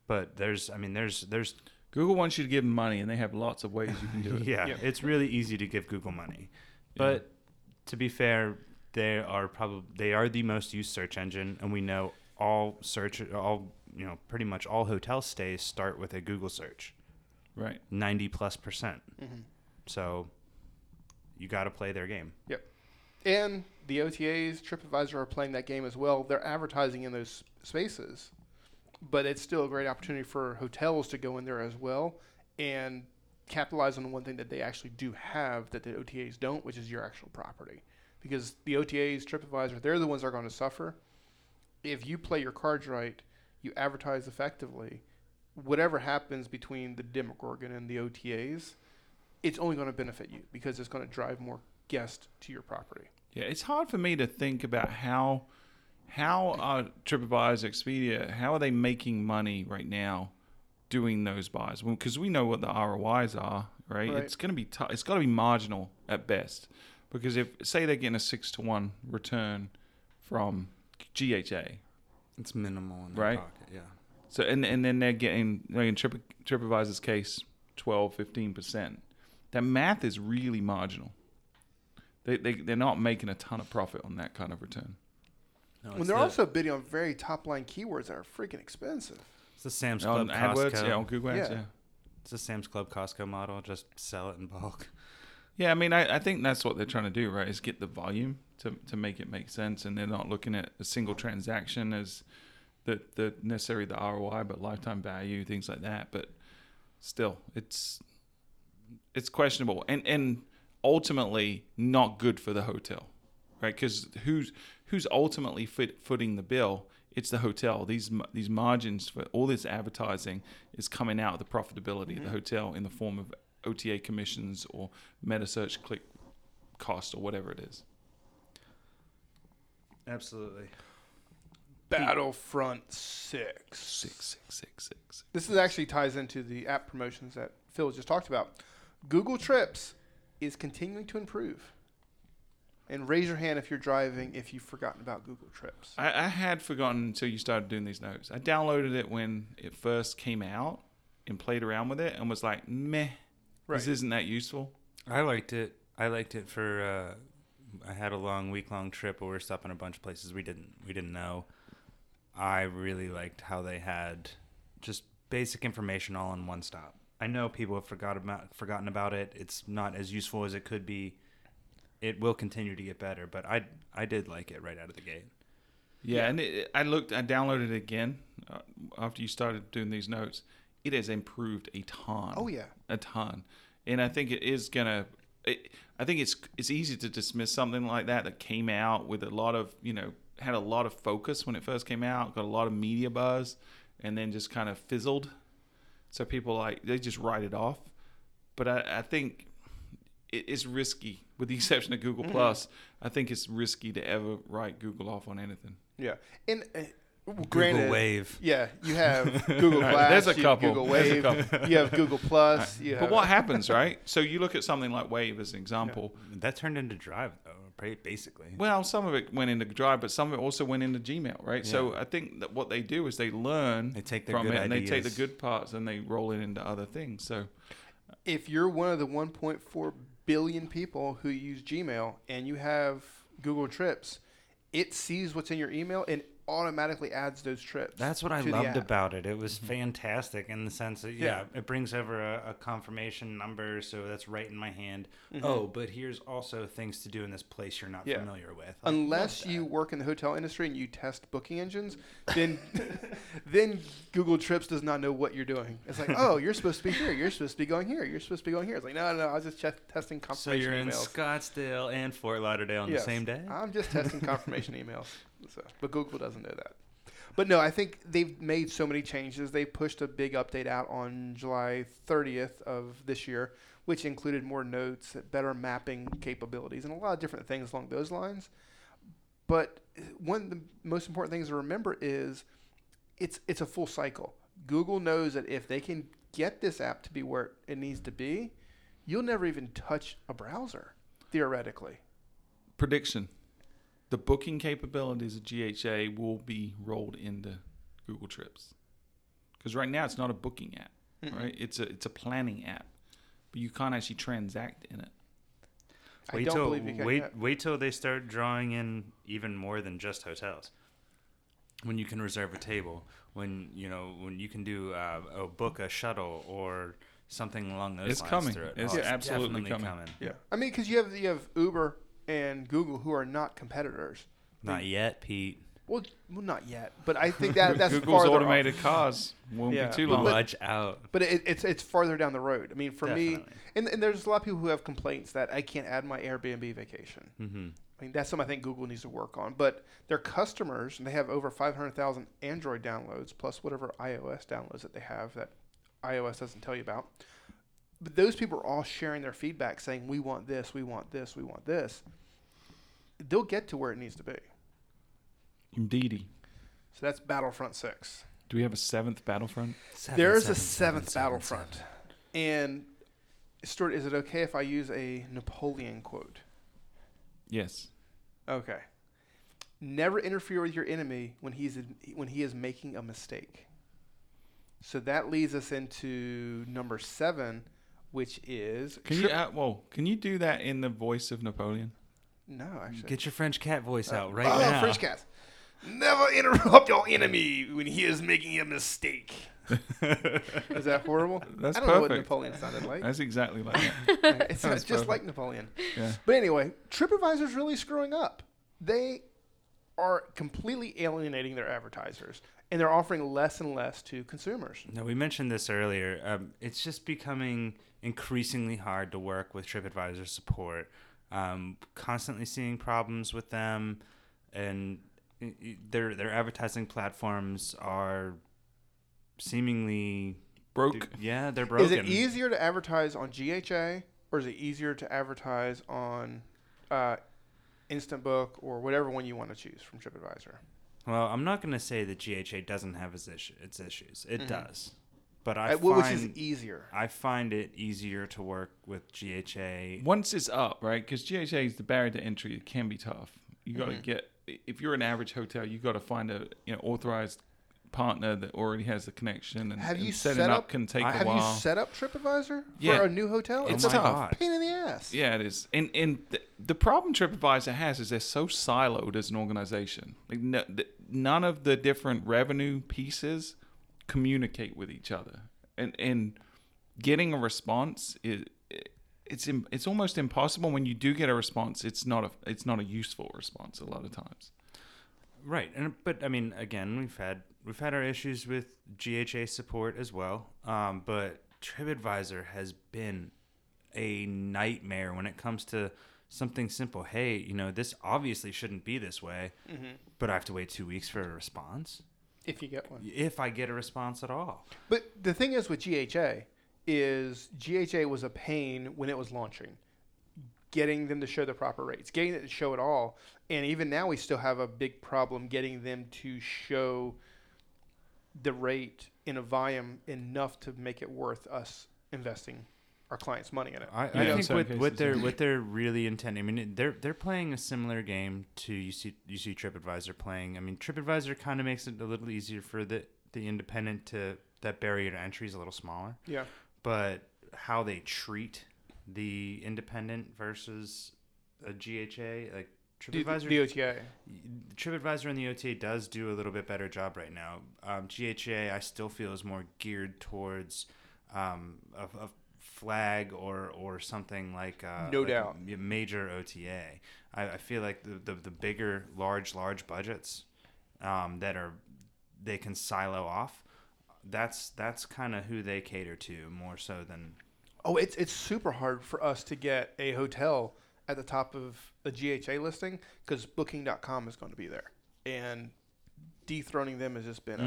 But there's, I mean, there's there's google wants you to give them money and they have lots of ways you can do *laughs* it yeah, Yeah. it's really easy to give Google money. Yeah. But to be fair, they are probably they are the most used search engine, and we know all search all you know pretty much all hotel stays start with a Google search, right ninety plus percent. Mhm. So you got to play their game. And the OTAs, TripAdvisor are playing that game as well. They're advertising in those spaces, but it's still a great opportunity for hotels to go in there as well and capitalize on one thing that they actually do have that the OTAs don't, which is your actual property. Because the OTAs, TripAdvisor, they're the ones that are going to suffer. If you play your cards right, you advertise effectively, whatever happens between the Demogorgon and the OTAs, it's only going to benefit you because it's going to drive more guests to your property. yeah it's hard for me to think about how how are tripadvisor expedia how are they making money right now doing those buys because we know what the rois are right, Right. it's going to be tou- it's got to be marginal at best because if say they're getting a six to one return from gha It's minimal in their Right. pocket. Yeah. So and and then they're getting like in Trip, TripAdvisor's case 12 15%. That math is really marginal. They they they're not making a ton of profit on that kind of return. No, when they're the, also bidding on very top line keywords that are freaking expensive. it's the Sam's Club On Costco. Yeah, on Google Ads, Yeah. yeah. It's the Sam's Club Costco model. Just sell it in bulk. *laughs* Yeah, I mean, I, I think that's what they're trying to do, right? Is get the volume to, to make it make sense, and they're not looking at a single transaction as the the necessarily the ROI, but lifetime value, things like that. But still, it's it's questionable, and and ultimately not good for the hotel, right? Because who's who's ultimately fit, footing the bill? It's the hotel. These these margins for all this advertising is coming out of the profitability of the mm-hmm. hotel in the form of OTA commissions or meta search click cost or whatever it is. Absolutely. Battlefront Six. Six six six six. This is actually ties into the app promotions that Phil just talked about. Google Trips is continuing to improve. And raise your hand if you're driving if you've forgotten about Google Trips. I, I had forgotten until you started doing these notes. I downloaded it when it first came out and played around with it and was like, meh, this isn't that useful. I liked it. I liked it for. Uh, I had a long week long trip where we were stopping a bunch of places we didn't we didn't know. I really liked how they had just basic information all in one stop. I know people have forgot about forgotten about it. It's not as useful as it could be. It will continue to get better, but I I did like it right out of the gate. Yeah, and it, I looked, I downloaded it again uh, after you started doing these notes. It has improved a ton. Oh yeah. a ton, and I think it is gonna. It, I think it's it's easy to dismiss something like that that came out with a lot of you know had a lot of focus when it first came out, got a lot of media buzz, and then just kind of fizzled. So people like they just write it off. But I, I think it, it's risky, with the *laughs* exception of Google Plus. I think it's risky to ever write Google off on anything. Yeah. And uh, Well, granted, Wave. Yeah, you have *laughs* Google Right, Glass. there's a couple, Google there's a Wave. couple. *laughs* You have Google Plus. You But what happens, right? So you look at something like Wave as an example. That turned into Drive, though, ba- basically. Well, some of it went into Drive, but some of it also went into Gmail, right? So I think that what they do is they learn They take from good it and they take the good parts and they roll it into other things. So if you're one of the 1.4 billion people who use Gmail and you have Google Trips, it sees what's in your email and automatically adds those trips. That's what I loved about it. It was fantastic in the sense that yeah, Yeah. it brings over a, a confirmation number, so that's right in my hand. Mhm. Oh, but here's also things to do in this place you're not Yeah. familiar with. Like, Unless you work in the hotel industry and you test booking engines, *laughs* then then Google Trips does not know what you're doing. It's like, oh, you're supposed to be here. You're supposed to be going here. You're supposed to be going here. It's like, no, no, no I was just ch- testing So confirmation you're in emails. Scottsdale and Fort Lauderdale on Yes. the same day. I'm just testing confirmation *laughs* emails. So, but Google doesn't know that. But no, I think they've made so many changes. They pushed a big update out on July 30th of this year, which included more notes, better mapping capabilities, and a lot of different things along those lines. But one of the most important things to remember is it's it's a full cycle. Google knows that if they can get this app to be where it needs to be, you'll never even touch a browser theoretically. prediction: the booking capabilities of GHA will be rolled into Google Trips because right now it's not a booking app, Mm-mm. right? It's a it's a planning app, but you can't actually transact in it. I Wait don't till believe you can wait yet. wait till they start drawing in even more than just hotels. When you can reserve a table, when you know when you can do uh, oh, book a shuttle or something along those It's lines. coming. through it. It's Oh, absolutely definitely coming. Yeah, I mean, because you have you have Uber and Google who are not competitors. Not yet, Pete. Well, well, not yet, but I think that *laughs* that's Google's farther automated cars won't Yeah. be too But- long. but- Watch out. But it, it's it's farther down the road. I mean, for me, and, and there's a lot of people who have complaints that I can't add my Airbnb vacation. Mm-hmm. I mean, that's something I think Google needs to work on. But their customers, and they have over 500,000 Android downloads plus whatever iOS downloads that they have that iOS doesn't tell you about. But those people are all sharing their feedback saying, we want this, we want this, we want this. They'll get to where it needs to be. Indeedy. So that's Battlefront 6. Do we have a seventh Battlefront? There's a seventh Battlefront. And, Stuart, is it okay if I use a Napoleon quote? Yes. Okay. Never interfere with your enemy when he's when he is making a mistake. So that leads us into number seven, which is Can you? Uh, whoa. Can you do that in the voice of Napoleon? no actually Get your French cat voice out right oh, now. French cast. Never interrupt your enemy when he is making a mistake. *laughs* is that horrible? That's I don't know what. Napoleon sounded like. That's exactly like *laughs* that. it sounds just perfect. like Napoleon. Yeah. But anyway, TripAdvisor's really screwing up. They are completely alienating their advertisers, and they're offering less and less to consumers. No, we mentioned this earlier. Um, it's just becoming increasingly hard to work with TripAdvisor support. Um, constantly seeing problems with them, and i- i- their their advertising platforms are seemingly Broke. Yeah, they're broken. Is it easier to advertise on GHA, or is it easier to advertise on uh, Instant Book or whatever one you want to choose from TripAdvisor? Well, I'm not going to say that GHA doesn't have its, issue, its issues. It Mhm. does, but I wh- which find is easier. I find it easier to work with GHA. Once it's up, right? Because GHA is the barrier to entry. It can be tough. You got to Mhm. get. If you're an average hotel, you got to find a you know authorized partner that already has the connection, and, Have and you setting set up, up- can take I- a Have while. you set up TripAdvisor for Yeah. a new hotel? It's oh my tough. God. pain in the ass. Yeah, it is. And and the, the problem TripAdvisor has is they're so siloed as an organization. Like no, th- none of the different revenue pieces communicate with each other. And and getting a response is it's it's almost impossible when you do get a response. It's not a it's not a useful response a lot of times. Right, and but I mean, again, we've had we've had our issues with GHA support as well. Um, but TripAdvisor has been a nightmare when it comes to something simple. Hey, you know, this obviously shouldn't be this way, Mhm. but I have to wait two weeks for a response. If you get one. If I get a response at all, But the thing is with GHA is GHA was a pain when it was launching. getting them to show the proper rates, getting it to show it all. And even now, we still have a big problem getting them to show the rate in a volume enough to make it worth us investing our clients' money in it. I, I in think with, what, what cases, they're yeah. what they're really intending. I mean, they're they're playing a similar game to you see you see TripAdvisor playing. I mean, TripAdvisor kind of makes it a little easier for the the independent to that barrier to entry is a little smaller. Yeah. But how they treat the independent versus a GHA like The, TripAdvisor the OTA. TripAdvisor and the OTA does do a little bit better job right now. Um, GHA, I still feel is more geared towards um, a, a flag or or something like uh, No like doubt. a major OTA. I, I feel like the, the the bigger, large, large budgets um, that are they can silo off. That's that's kind of who they cater to more so than Oh, it's it's super hard for us to get a hotel at the top of a GHA listing because Booking.com is going to be there, and dethroning them has just been a,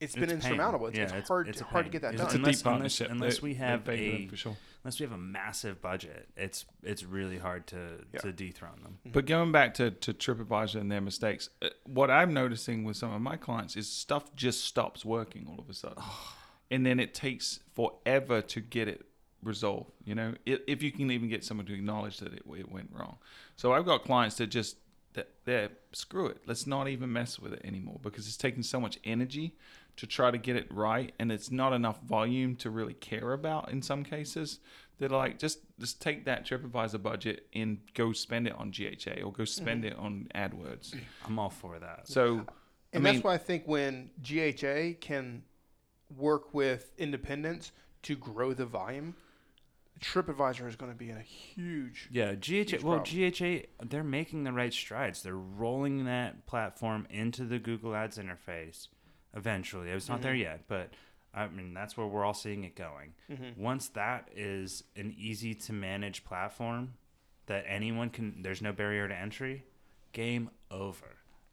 it's been It's pain. insurmountable. It's, Yeah, it's it's- hard it's a hard to get that It's done. It's a Unless- deep partnership. unless They- we have pay for them a- for sure. unless we have a massive budget. It's it's really hard to Yeah. to dethrone them. But going back to, to TripAdvisor and their mistakes, uh, what I'm noticing with some of my clients is stuff just stops working all of a sudden. and then it takes forever to get it resolved, you know, if, if you can even get someone to acknowledge that it, it went wrong. So I've got clients that just, that they're, screw it, let's not even mess with it anymore because it's taking so much energy to try to get it right and it's not enough volume to really care about in some cases they're like just just take that TripAdvisor budget and go spend it on GHA or go spend mm-hmm. it on AdWords. *clears throat* I'm all for that. So, I And mean, that's why I think when GHA can work with independents to grow the volume, TripAdvisor is going to be in a huge. Yeah, GHA. Huge Well. GHA, they're making the right strides. They're rolling that platform into the Google Ads interface. Eventually, it's not Mm-hmm. there yet, but I mean that's where we're all seeing it going. Mm-hmm. Once that is an easy to manage platform that anyone can, there's no barrier to entry. Game over.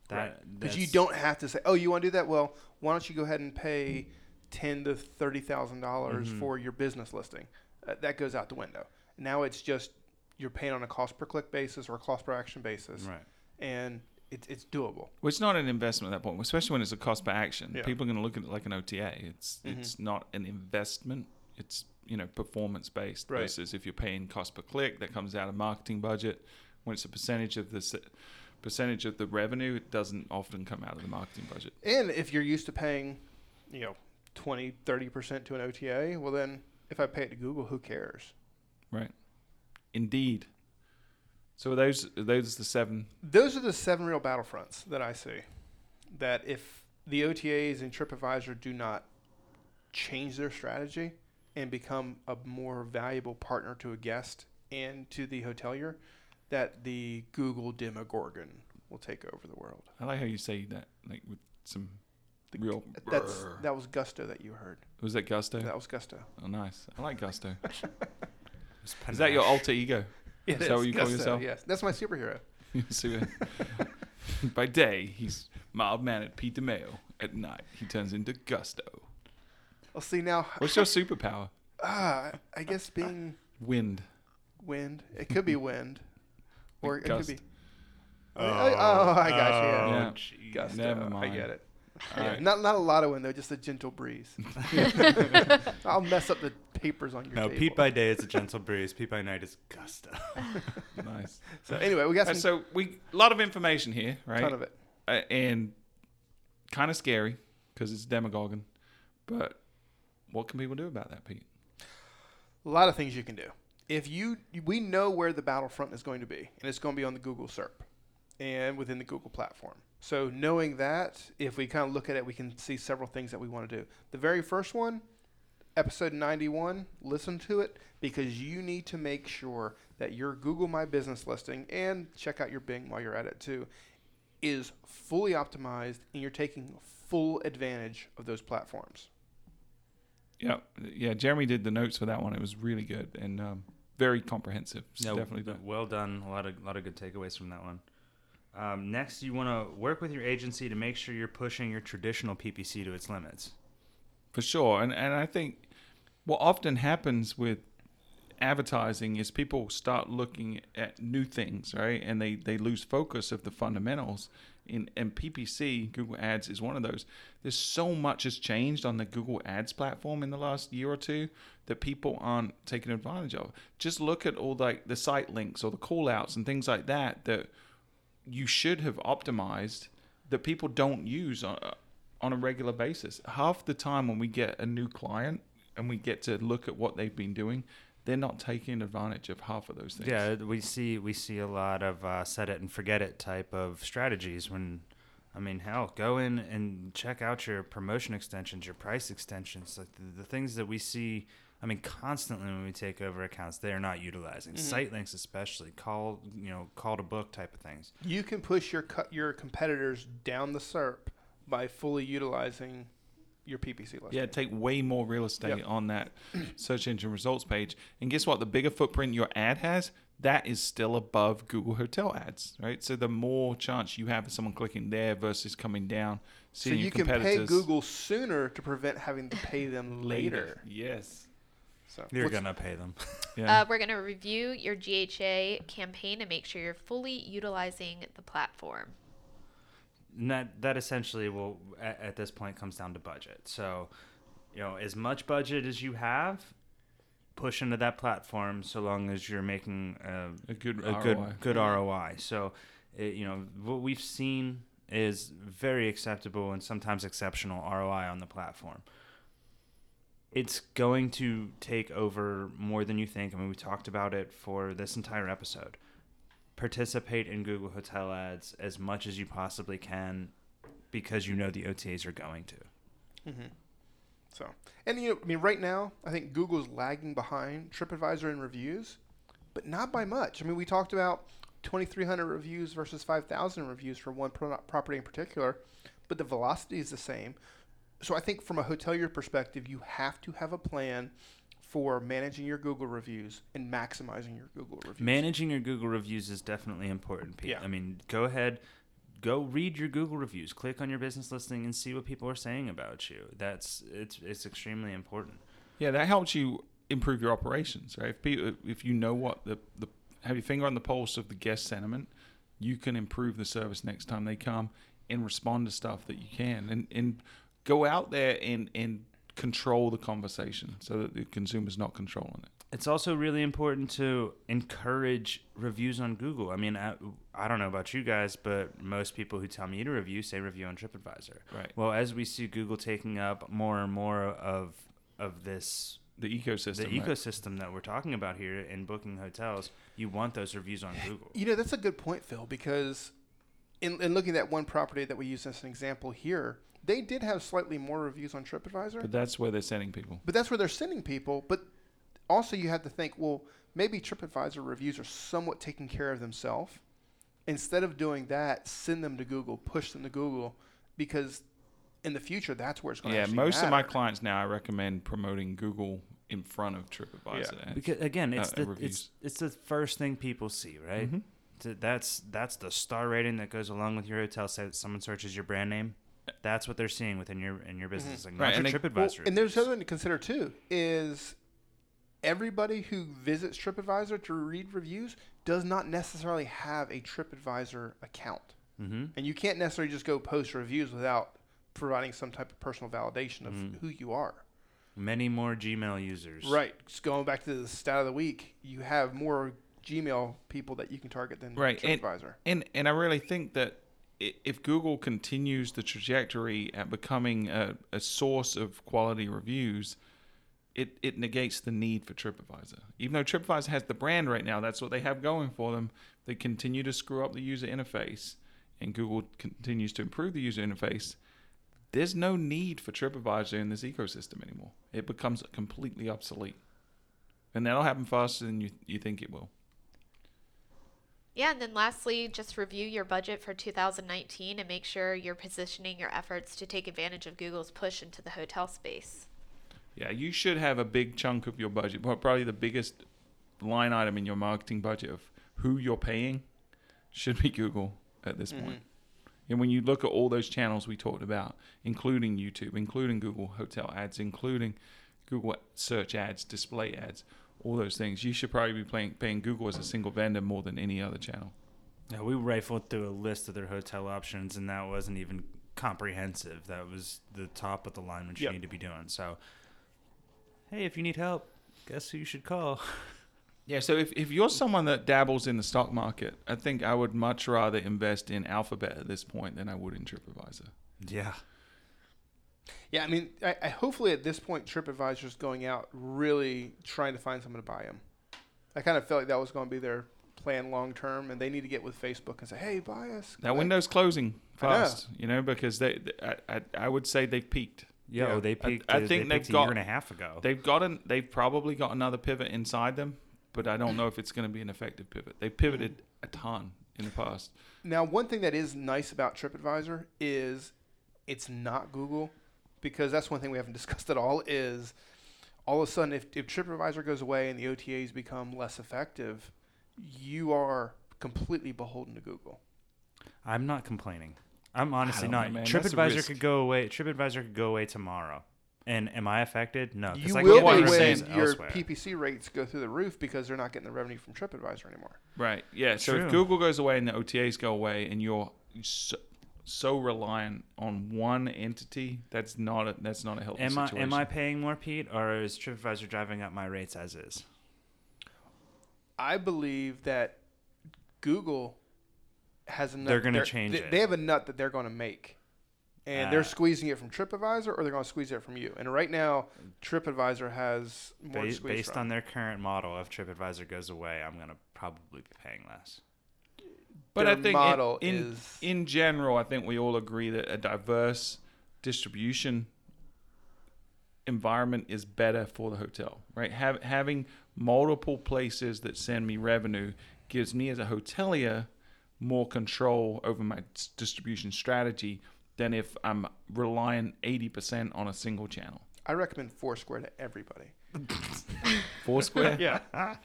That Because you don't have to say, "Oh, you want to do that? Well, why don't you go ahead and pay ten to thirty thousand dollars Mhm. for your business listing?" Uh, that goes out the window. Now it's just you're paying on a cost per click basis or a cost per action basis, right. and it's it's doable. well, it's not an investment at that point, especially when it's a cost per action. Yeah. People are going to look at it like an OTA. It's Mhm. it's not an investment. It's you know performance based Right. versus if you're paying cost per click, that comes out of marketing budget. When it's a percentage of the percentage of the revenue, it doesn't often come out of the marketing budget. And if you're used to paying, you know, 20, 30% to an OTA, well, then if I pay it to Google, who cares? Right. Indeed. So are those are those the seven Those are the seven real battlefronts that I see. That if the OTAs and TripAdvisor do not change their strategy and become a more valuable partner to a guest and to the hotelier, that the Google Demogorgon will take over the world. I like how you say that, like with some The- real. That's brr. that was Gusto that you heard. Was that Gusto? That was Gusto. Oh, nice. I like Gusto. *laughs* Is that your alter ego? It Is that is what you call Gusto, yourself? Yes, that's my superhero. *laughs* By day, he's mild mannered Pete DeMeo. At night, he turns into Gusto. Well, see now. What's your superpower? *laughs* Ah, I guess being Wind. wind. It could be wind, *laughs* or it Gust. could be. Oh, oh, I got you. Yeah. Yeah. Gusto. Never I get it. All Yeah, right. Not not a lot of wind though, just a gentle breeze. *laughs* *laughs* I'll mess up the papers on your No, table. Pete by day is a gentle breeze. Pete by night is gusto. *laughs* Nice. So anyway, we got some so we a lot of information here, right? ton of it. uh, and kind of scary because it's demagoguing. But what can people do about that, Pete? A lot of things you can do. If you, we know where the battlefront is going to be, and it's going to be on the Google SERP and within the Google platform. So knowing that, if we kind of look at it, we can see several things that we want to do. The very first one, episode 91, listen to it because you need to make sure that your Google My Business listing and check out your Bing while you're at it too is fully optimized and you're taking full advantage of those platforms. Yeah, yeah. Jeremy did the notes for that one. It was really good and um, very comprehensive. So No, definitely done. well done. A lot of lot of good takeaways from that one. Um, next, you want to work with your agency to make sure you're pushing your traditional PPC to its limits. for sure. And and I think what often happens with advertising is people start looking at new things, right? And they, they lose focus of the fundamentals. In, and PPC, Google Ads, is one of those. There's so much has changed on the Google Ads platform in the last year or two that people aren't taking advantage of. Just look at all like the site links or the call outs and things like that that you should have optimized that people don't use on, on a regular basis. Half the time when we get a new client and we get to look at what they've been doing, they're not taking advantage of half of those things. Yeah, we see we see a lot of uh, set it and forget it type of strategies. When, I mean, hell, go in and check out your promotion extensions, your price extensions, like the, the things that we see. I mean, constantly when we take over accounts, they are not utilizing mm-hmm. site links, especially call you know call to book type of things. You can push your cut your competitors down the SERP by fully utilizing your PPC listing. Yeah, take way more real estate Yep. on that *clears throat* search engine results page. And guess what? The bigger footprint your ad has, that is still above Google hotel ads, right? So the more chance you have of someone clicking there versus coming down, So you can pay Google sooner to prevent having to pay them *laughs* later. Yes. So You're what's- gonna pay them. *laughs* Yeah. Uh, we're going to review your GHA campaign and make sure you're fully utilizing the platform. And that that essentially will at, at this point comes down to budget. So, you know, as much budget as you have, push into that platform so long as you're making a, a good a ROI. good good ROI. So, it, you know, what we've seen is very acceptable and sometimes exceptional ROI on the platform. It's going to take over more than you think. I mean, we talked about it for this entire episode. Participate in Google Hotel Ads as much as you possibly can because you know the OTAs are going to. Mm-hmm. So, and you know, I mean, right now, I think Google's lagging behind TripAdvisor in reviews, but not by much. I mean, we talked about 2,300 reviews versus 5,000 reviews for one pro- property in particular, but the velocity is the same. So, I think from a hotelier perspective, you have to have a plan for managing your Google reviews and maximizing your Google reviews. Managing your Google reviews is definitely important, Pete. Yeah. I mean, go ahead, go read your Google reviews, click on your business listing, and see what people are saying about you. That's it's it's extremely important. Yeah, that helps you improve your operations, right? If people, if you know what the the have your finger on the pulse of the guest sentiment, you can improve the service next time they come and respond to stuff that you can, and and go out there and and control the conversation so that the consumer's not controlling it. It's also really important to encourage reviews on Google. I mean, I, I don't know about you guys, but most people who tell me to review say review on TripAdvisor. Right. Well, as we see Google taking up more and more of of this The ecosystem. the right? ecosystem that we're talking about here in booking hotels, you want those reviews on Google. You know, that's a good point, Phil, because in, in looking at one property that we use as an example here, they did have slightly more reviews on TripAdvisor, But that's where they're sending people. but that's where they're sending people. But also, you have to think, well, maybe TripAdvisor reviews are somewhat taking care of themselves. Instead of doing that, send them to Google, push them to Google, because in the future, that's where it's going to Yeah, actually most of my clients now I recommend promoting Google in front of TripAdvisor. Yeah. Because again, it's Uh, the it's it's the first thing people see, right? Mhm. That's that's the star rating that goes along with your hotel. Say someone searches your brand name, that's what they're seeing within your in your business, like Right, not and your they- Well, TripAdvisor. and there's reviews. other thing to consider too is everybody who visits TripAdvisor to read reviews does not necessarily have a TripAdvisor account, Mhm. and you can't necessarily just go post reviews without providing some type of personal validation of Mhm. who you are. many more Gmail users. Right. Just going back to the stat of the week, you have more Gmail people that you can target than Right, and- TripAdvisor. And and I really think that i- if Google continues the trajectory at becoming a, a source of quality reviews, it, it negates the need for TripAdvisor. Even though TripAdvisor has the brand right now, that's what they have going for them. They continue to screw up the user interface, and Google continues to improve the user interface. There's no need for TripAdvisor in this ecosystem anymore. It becomes completely obsolete. And that'll happen faster than you, you think it will. Yeah, and then lastly, just review your budget for 2019 and make sure you're positioning your efforts to take advantage of Google's push into the hotel space. Yeah, you should have a big chunk of your budget, well, probably the biggest line item in your marketing budget of who you're paying should be Google at this point. Mm-hmm. And when you look at all those channels we talked about, including YouTube, including Google Hotel ads, including Google search ads, display ads, all those things. You should probably be paying paying Google as a single vendor more than any other channel. Yeah, we rifled through a list of their hotel options, and that wasn't even comprehensive. That was the top of the line what you Yep. need to be doing. So, hey, if you need help, guess who you should call? *laughs* Yeah, so if, if you're someone that dabbles in the stock market, I think I would much rather invest in Alphabet at this point than I would in TripAdvisor. yeah. Yeah, I mean, I, I hopefully at this point, TripAdvisor's going out really trying to find someone to buy them. I kind of felt like that was going to be their plan long term, and they need to get with Facebook and say, "Hey, buy us." That Like, window's closing I know. fast, you know, because they, I, I, I would say they've peaked. Yo, Yeah. Oh, they I- peaked. I uh, they think they've peaked a got- year and a half ago. They've got an, they've probably got another pivot inside them, but I don't know if it's going to be an effective pivot. They pivoted a ton in the past. Now, one thing that is nice about TripAdvisor is it's not Google, because that's one thing we haven't *laughs* discussed at all. Is all of a sudden, if, if TripAdvisor goes away and the OTAs become less effective, you are completely beholden to Google. I'm not complaining. I'm honestly don't know, man. TripAdvisor could go away. TripAdvisor could go away tomorrow. And am I affected? No. You I will get my be when your elsewhere. PPC rates go through the roof because they're not getting the revenue from TripAdvisor anymore. Right. Yeah. So True. if Google goes away and the OTAs go away, and you're so, so reliant on one entity, that's not a that's not a healthy Am I am I paying more, Pete, or is TripAdvisor driving up my rates as is? I believe that Google has a nut. They're gonna change they, it. They have a nut that they're going to make, and Ah. they're squeezing it from TripAdvisor, or they're going to squeeze it from you. And right now, TripAdvisor has more to Ba- squeeze based from. on their current model, if TripAdvisor goes away, I'm gonna probably be paying less. But I think model in, in, is in general, I think we all agree that a diverse distribution environment is better for the hotel, right? Have, having multiple places that send me revenue gives me as a hotelier more control over my distribution strategy than if I'm relying 80% on a single channel. I recommend Foursquare to everybody. *laughs* Foursquare? *laughs* Yeah, *laughs*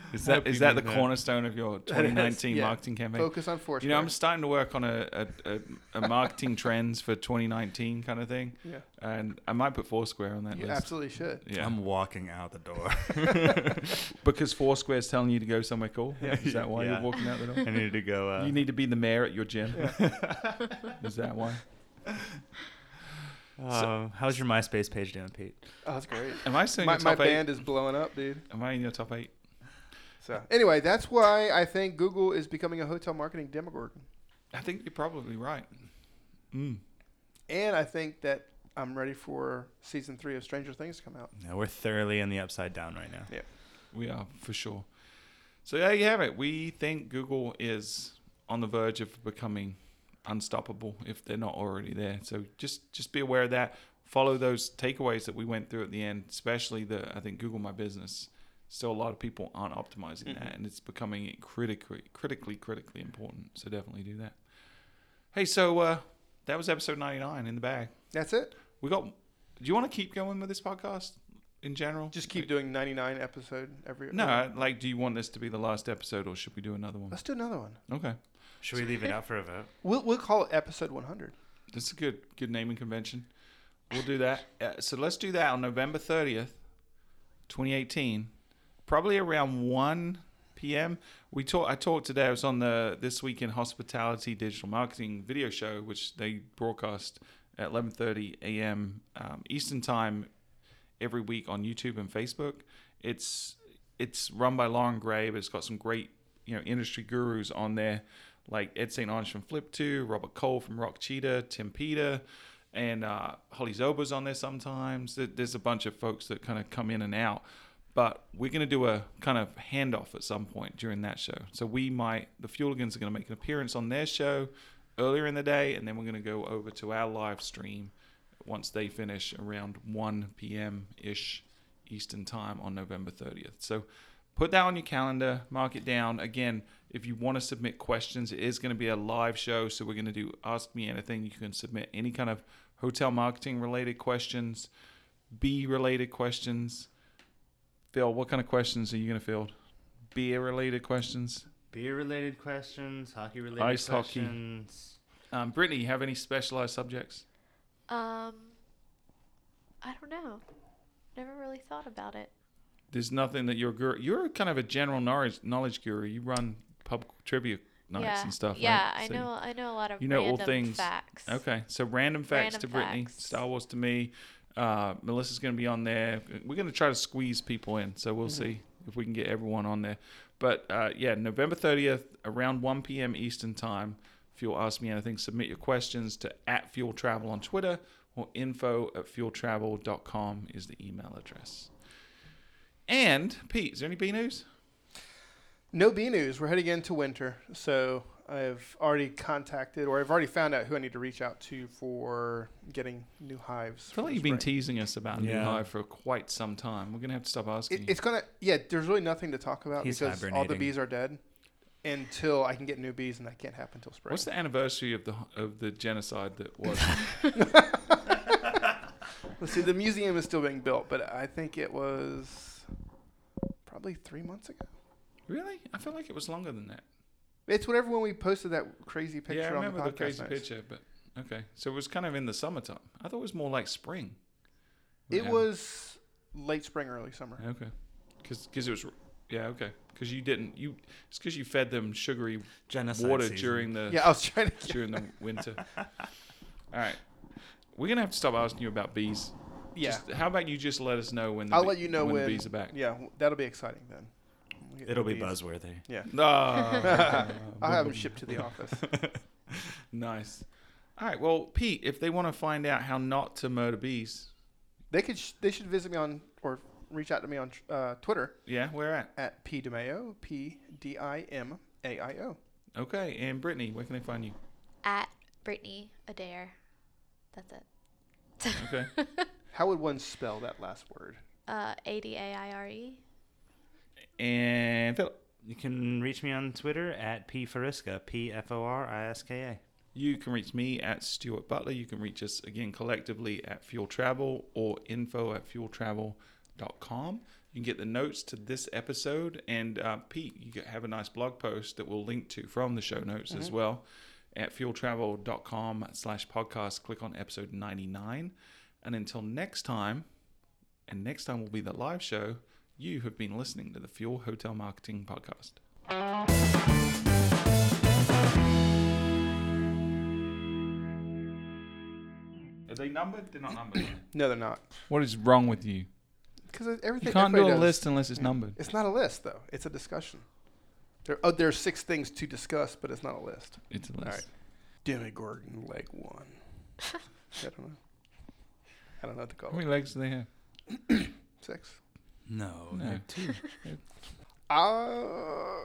*laughs* Is that Hope is you that the that. cornerstone of your *laughs* 2019 yeah. marketing campaign? focus on Foursquare. You know, I'm starting to work on a, a, a, a marketing trends for 2019 kind of thing, yeah, and I might put Foursquare on that you list. absolutely should. Yeah, I'm walking out the door. *laughs* because Foursquare's telling you to go somewhere cool. Yeah. Is that why Yeah. you're walking out the door? I need to go. Uh, you need to be the mayor at your gym. Is that why? uh, how's your MySpace page doing, Pete? Oh, that's great. Am I still in My, your my top eight? band is blowing up, dude. Am I in your top eight? So anyway, that's why I think Google is becoming a hotel marketing demogorgon, I think you're probably right. Mm. and I think that I'm ready for season three of Stranger Things to come out. No, we're thoroughly in the upside down right now. Yeah, We are for sure. So there you have it. We think Google is on the verge of becoming unstoppable if they're not already there. So just just be aware of that. Follow those takeaways that we went through at the end, especially the I think Google My Business. Still, a lot of people aren't optimizing Mhm. that, and it's becoming critically, critically, critically important. So definitely do that. Hey, so uh, that was episode ninety nine in the bag. That's it. We got. Do you want to keep going with this podcast in general? Just keep doing 99 episode every. No, like, do you want this to be the last episode, or should we do another one? Let's do another one. Okay, Should we leave it out for a vote? *laughs* We'll we'll call it episode 100. that's a good good naming convention. We'll do that. Uh, so let's do that on November thirtieth, twenty eighteen, probably around one p.m. We talked. I talked today. I was on the This Week in Hospitality Digital Marketing video show, which they broadcast at eleven thirty a.m. Um, Eastern Time every week on YouTube and Facebook. It's it's run by Loren Gray, but it's got some great you know industry gurus on there, like Ed St. Onge from Flip.to, Robert Cole from Rock Cheetah, Tim Peter, and uh, Holly Zoba's on there sometimes. There's a bunch of folks that kind of come in and out. But we're going to do a kind of handoff at some point during that show. So we might, the Fueligans are going to make an appearance on their show earlier in the day, and then we're going to go over to our live stream once they finish around 1 p.m. ish Eastern time on November 30th. So put that on your calendar, mark it down. Again, if you want to submit questions, it is going to be a live show. So we're going to do Ask Me Anything. You can submit any kind of hotel marketing related questions, bee related questions. Phil, what kind of questions are you going to field? Beer related questions? Beer related questions, hockey related Ice hockey. questions. Um, Brittany, you have any specialized subjects? Um, I don't know. Never really thought about it. there's nothing that you're guru. You're kind of a general knowledge knowledge guru. You run pub trivia nights yeah. and stuff. Yeah, right? I So- know. I know a lot of you know all things- facts. Okay, so random facts Random to Brittany, facts. Star Wars to me. Uh, Melissa's going to be on there. We're going to try to squeeze people in, so Mm-hmm. we'll see if we can get everyone on there. But uh, yeah, November 30th, around 1 p.m. Eastern Time. If you'll ask me anything, submit your questions to at Fuel Travel on Twitter or info at fueltravel.com is the email address. And Pete, is there any bee news? No bee news. We're heading into winter, so I've already contacted, or I've already found out who I need to reach out to for getting new hives. I feel like you've been teasing us about New Yeah. Hive for quite some time. We're going to have to stop asking It, you. it's gonna. Yeah, there's really nothing to talk about He's because all the bees are dead until I can get new bees, and that can't happen until spring. What's the anniversary of the of the genocide that was? *laughs* *laughs* Let's see. The museum is still being built, but I think it was probably three months ago. really? I feel like it was longer than that. It's whatever when we posted that crazy picture yeah, I on remember the the, podcast. crazy notes. picture, but okay. So it was kind of in the summertime. I thought it was more like spring. It happened. was late spring, early summer. okay, because it was yeah okay because you didn't you it's because you fed them sugary Genocide water season. during the Yeah, I was trying to. *laughs* during the winter. *laughs* All right, we're gonna have to stop asking you about bees. Yeah, Just, how about you just let us know when the I'll bee- let you know when, when. the bees are back. Yeah, that'll be exciting then. We'll It'll new be buzzworthy. Yeah, No. *laughs* *laughs* I'll have them shipped to the office. *laughs* Nice. All right. Well, Pete, if they want to find out how not to murder bees, They could. Sh- they should visit me on or reach out to me on uh, Twitter yeah, where at? at p dimaio p d i m a i o. Okay. And Brittany, where can they find you? At Brittany Adair. That's it. Okay. How would one spell that last word? Uh, A D A I R E. and Philip, You can reach me on Twitter at pforiska, P F O R I S K A. you can reach me at Stuart Butler. You can reach us again collectively at Fuel Travel or info at fueltravel.com. You can get the notes to this episode. And uh, Pete, you have a nice blog post that we'll link to from the show notes as well at fueltravel.com slash podcast. Click on episode 99. And until next time, and next time will be the live show, you have been listening to the Fuel Hotel Marketing Podcast. Are they numbered? They're not numbered. *clears throat* No, they're not. what is wrong with you? Because everything. You can't do a does- list unless it's numbered. It's not a list though. It's a discussion. There, oh, there's six things to discuss, but it's not a list. It's a list. right. Demogorgon leg one. *laughs* I don't know. I don't know what to call How it. many legs do they have? *clears throat* Six. No, No. they're two. *laughs* Uh,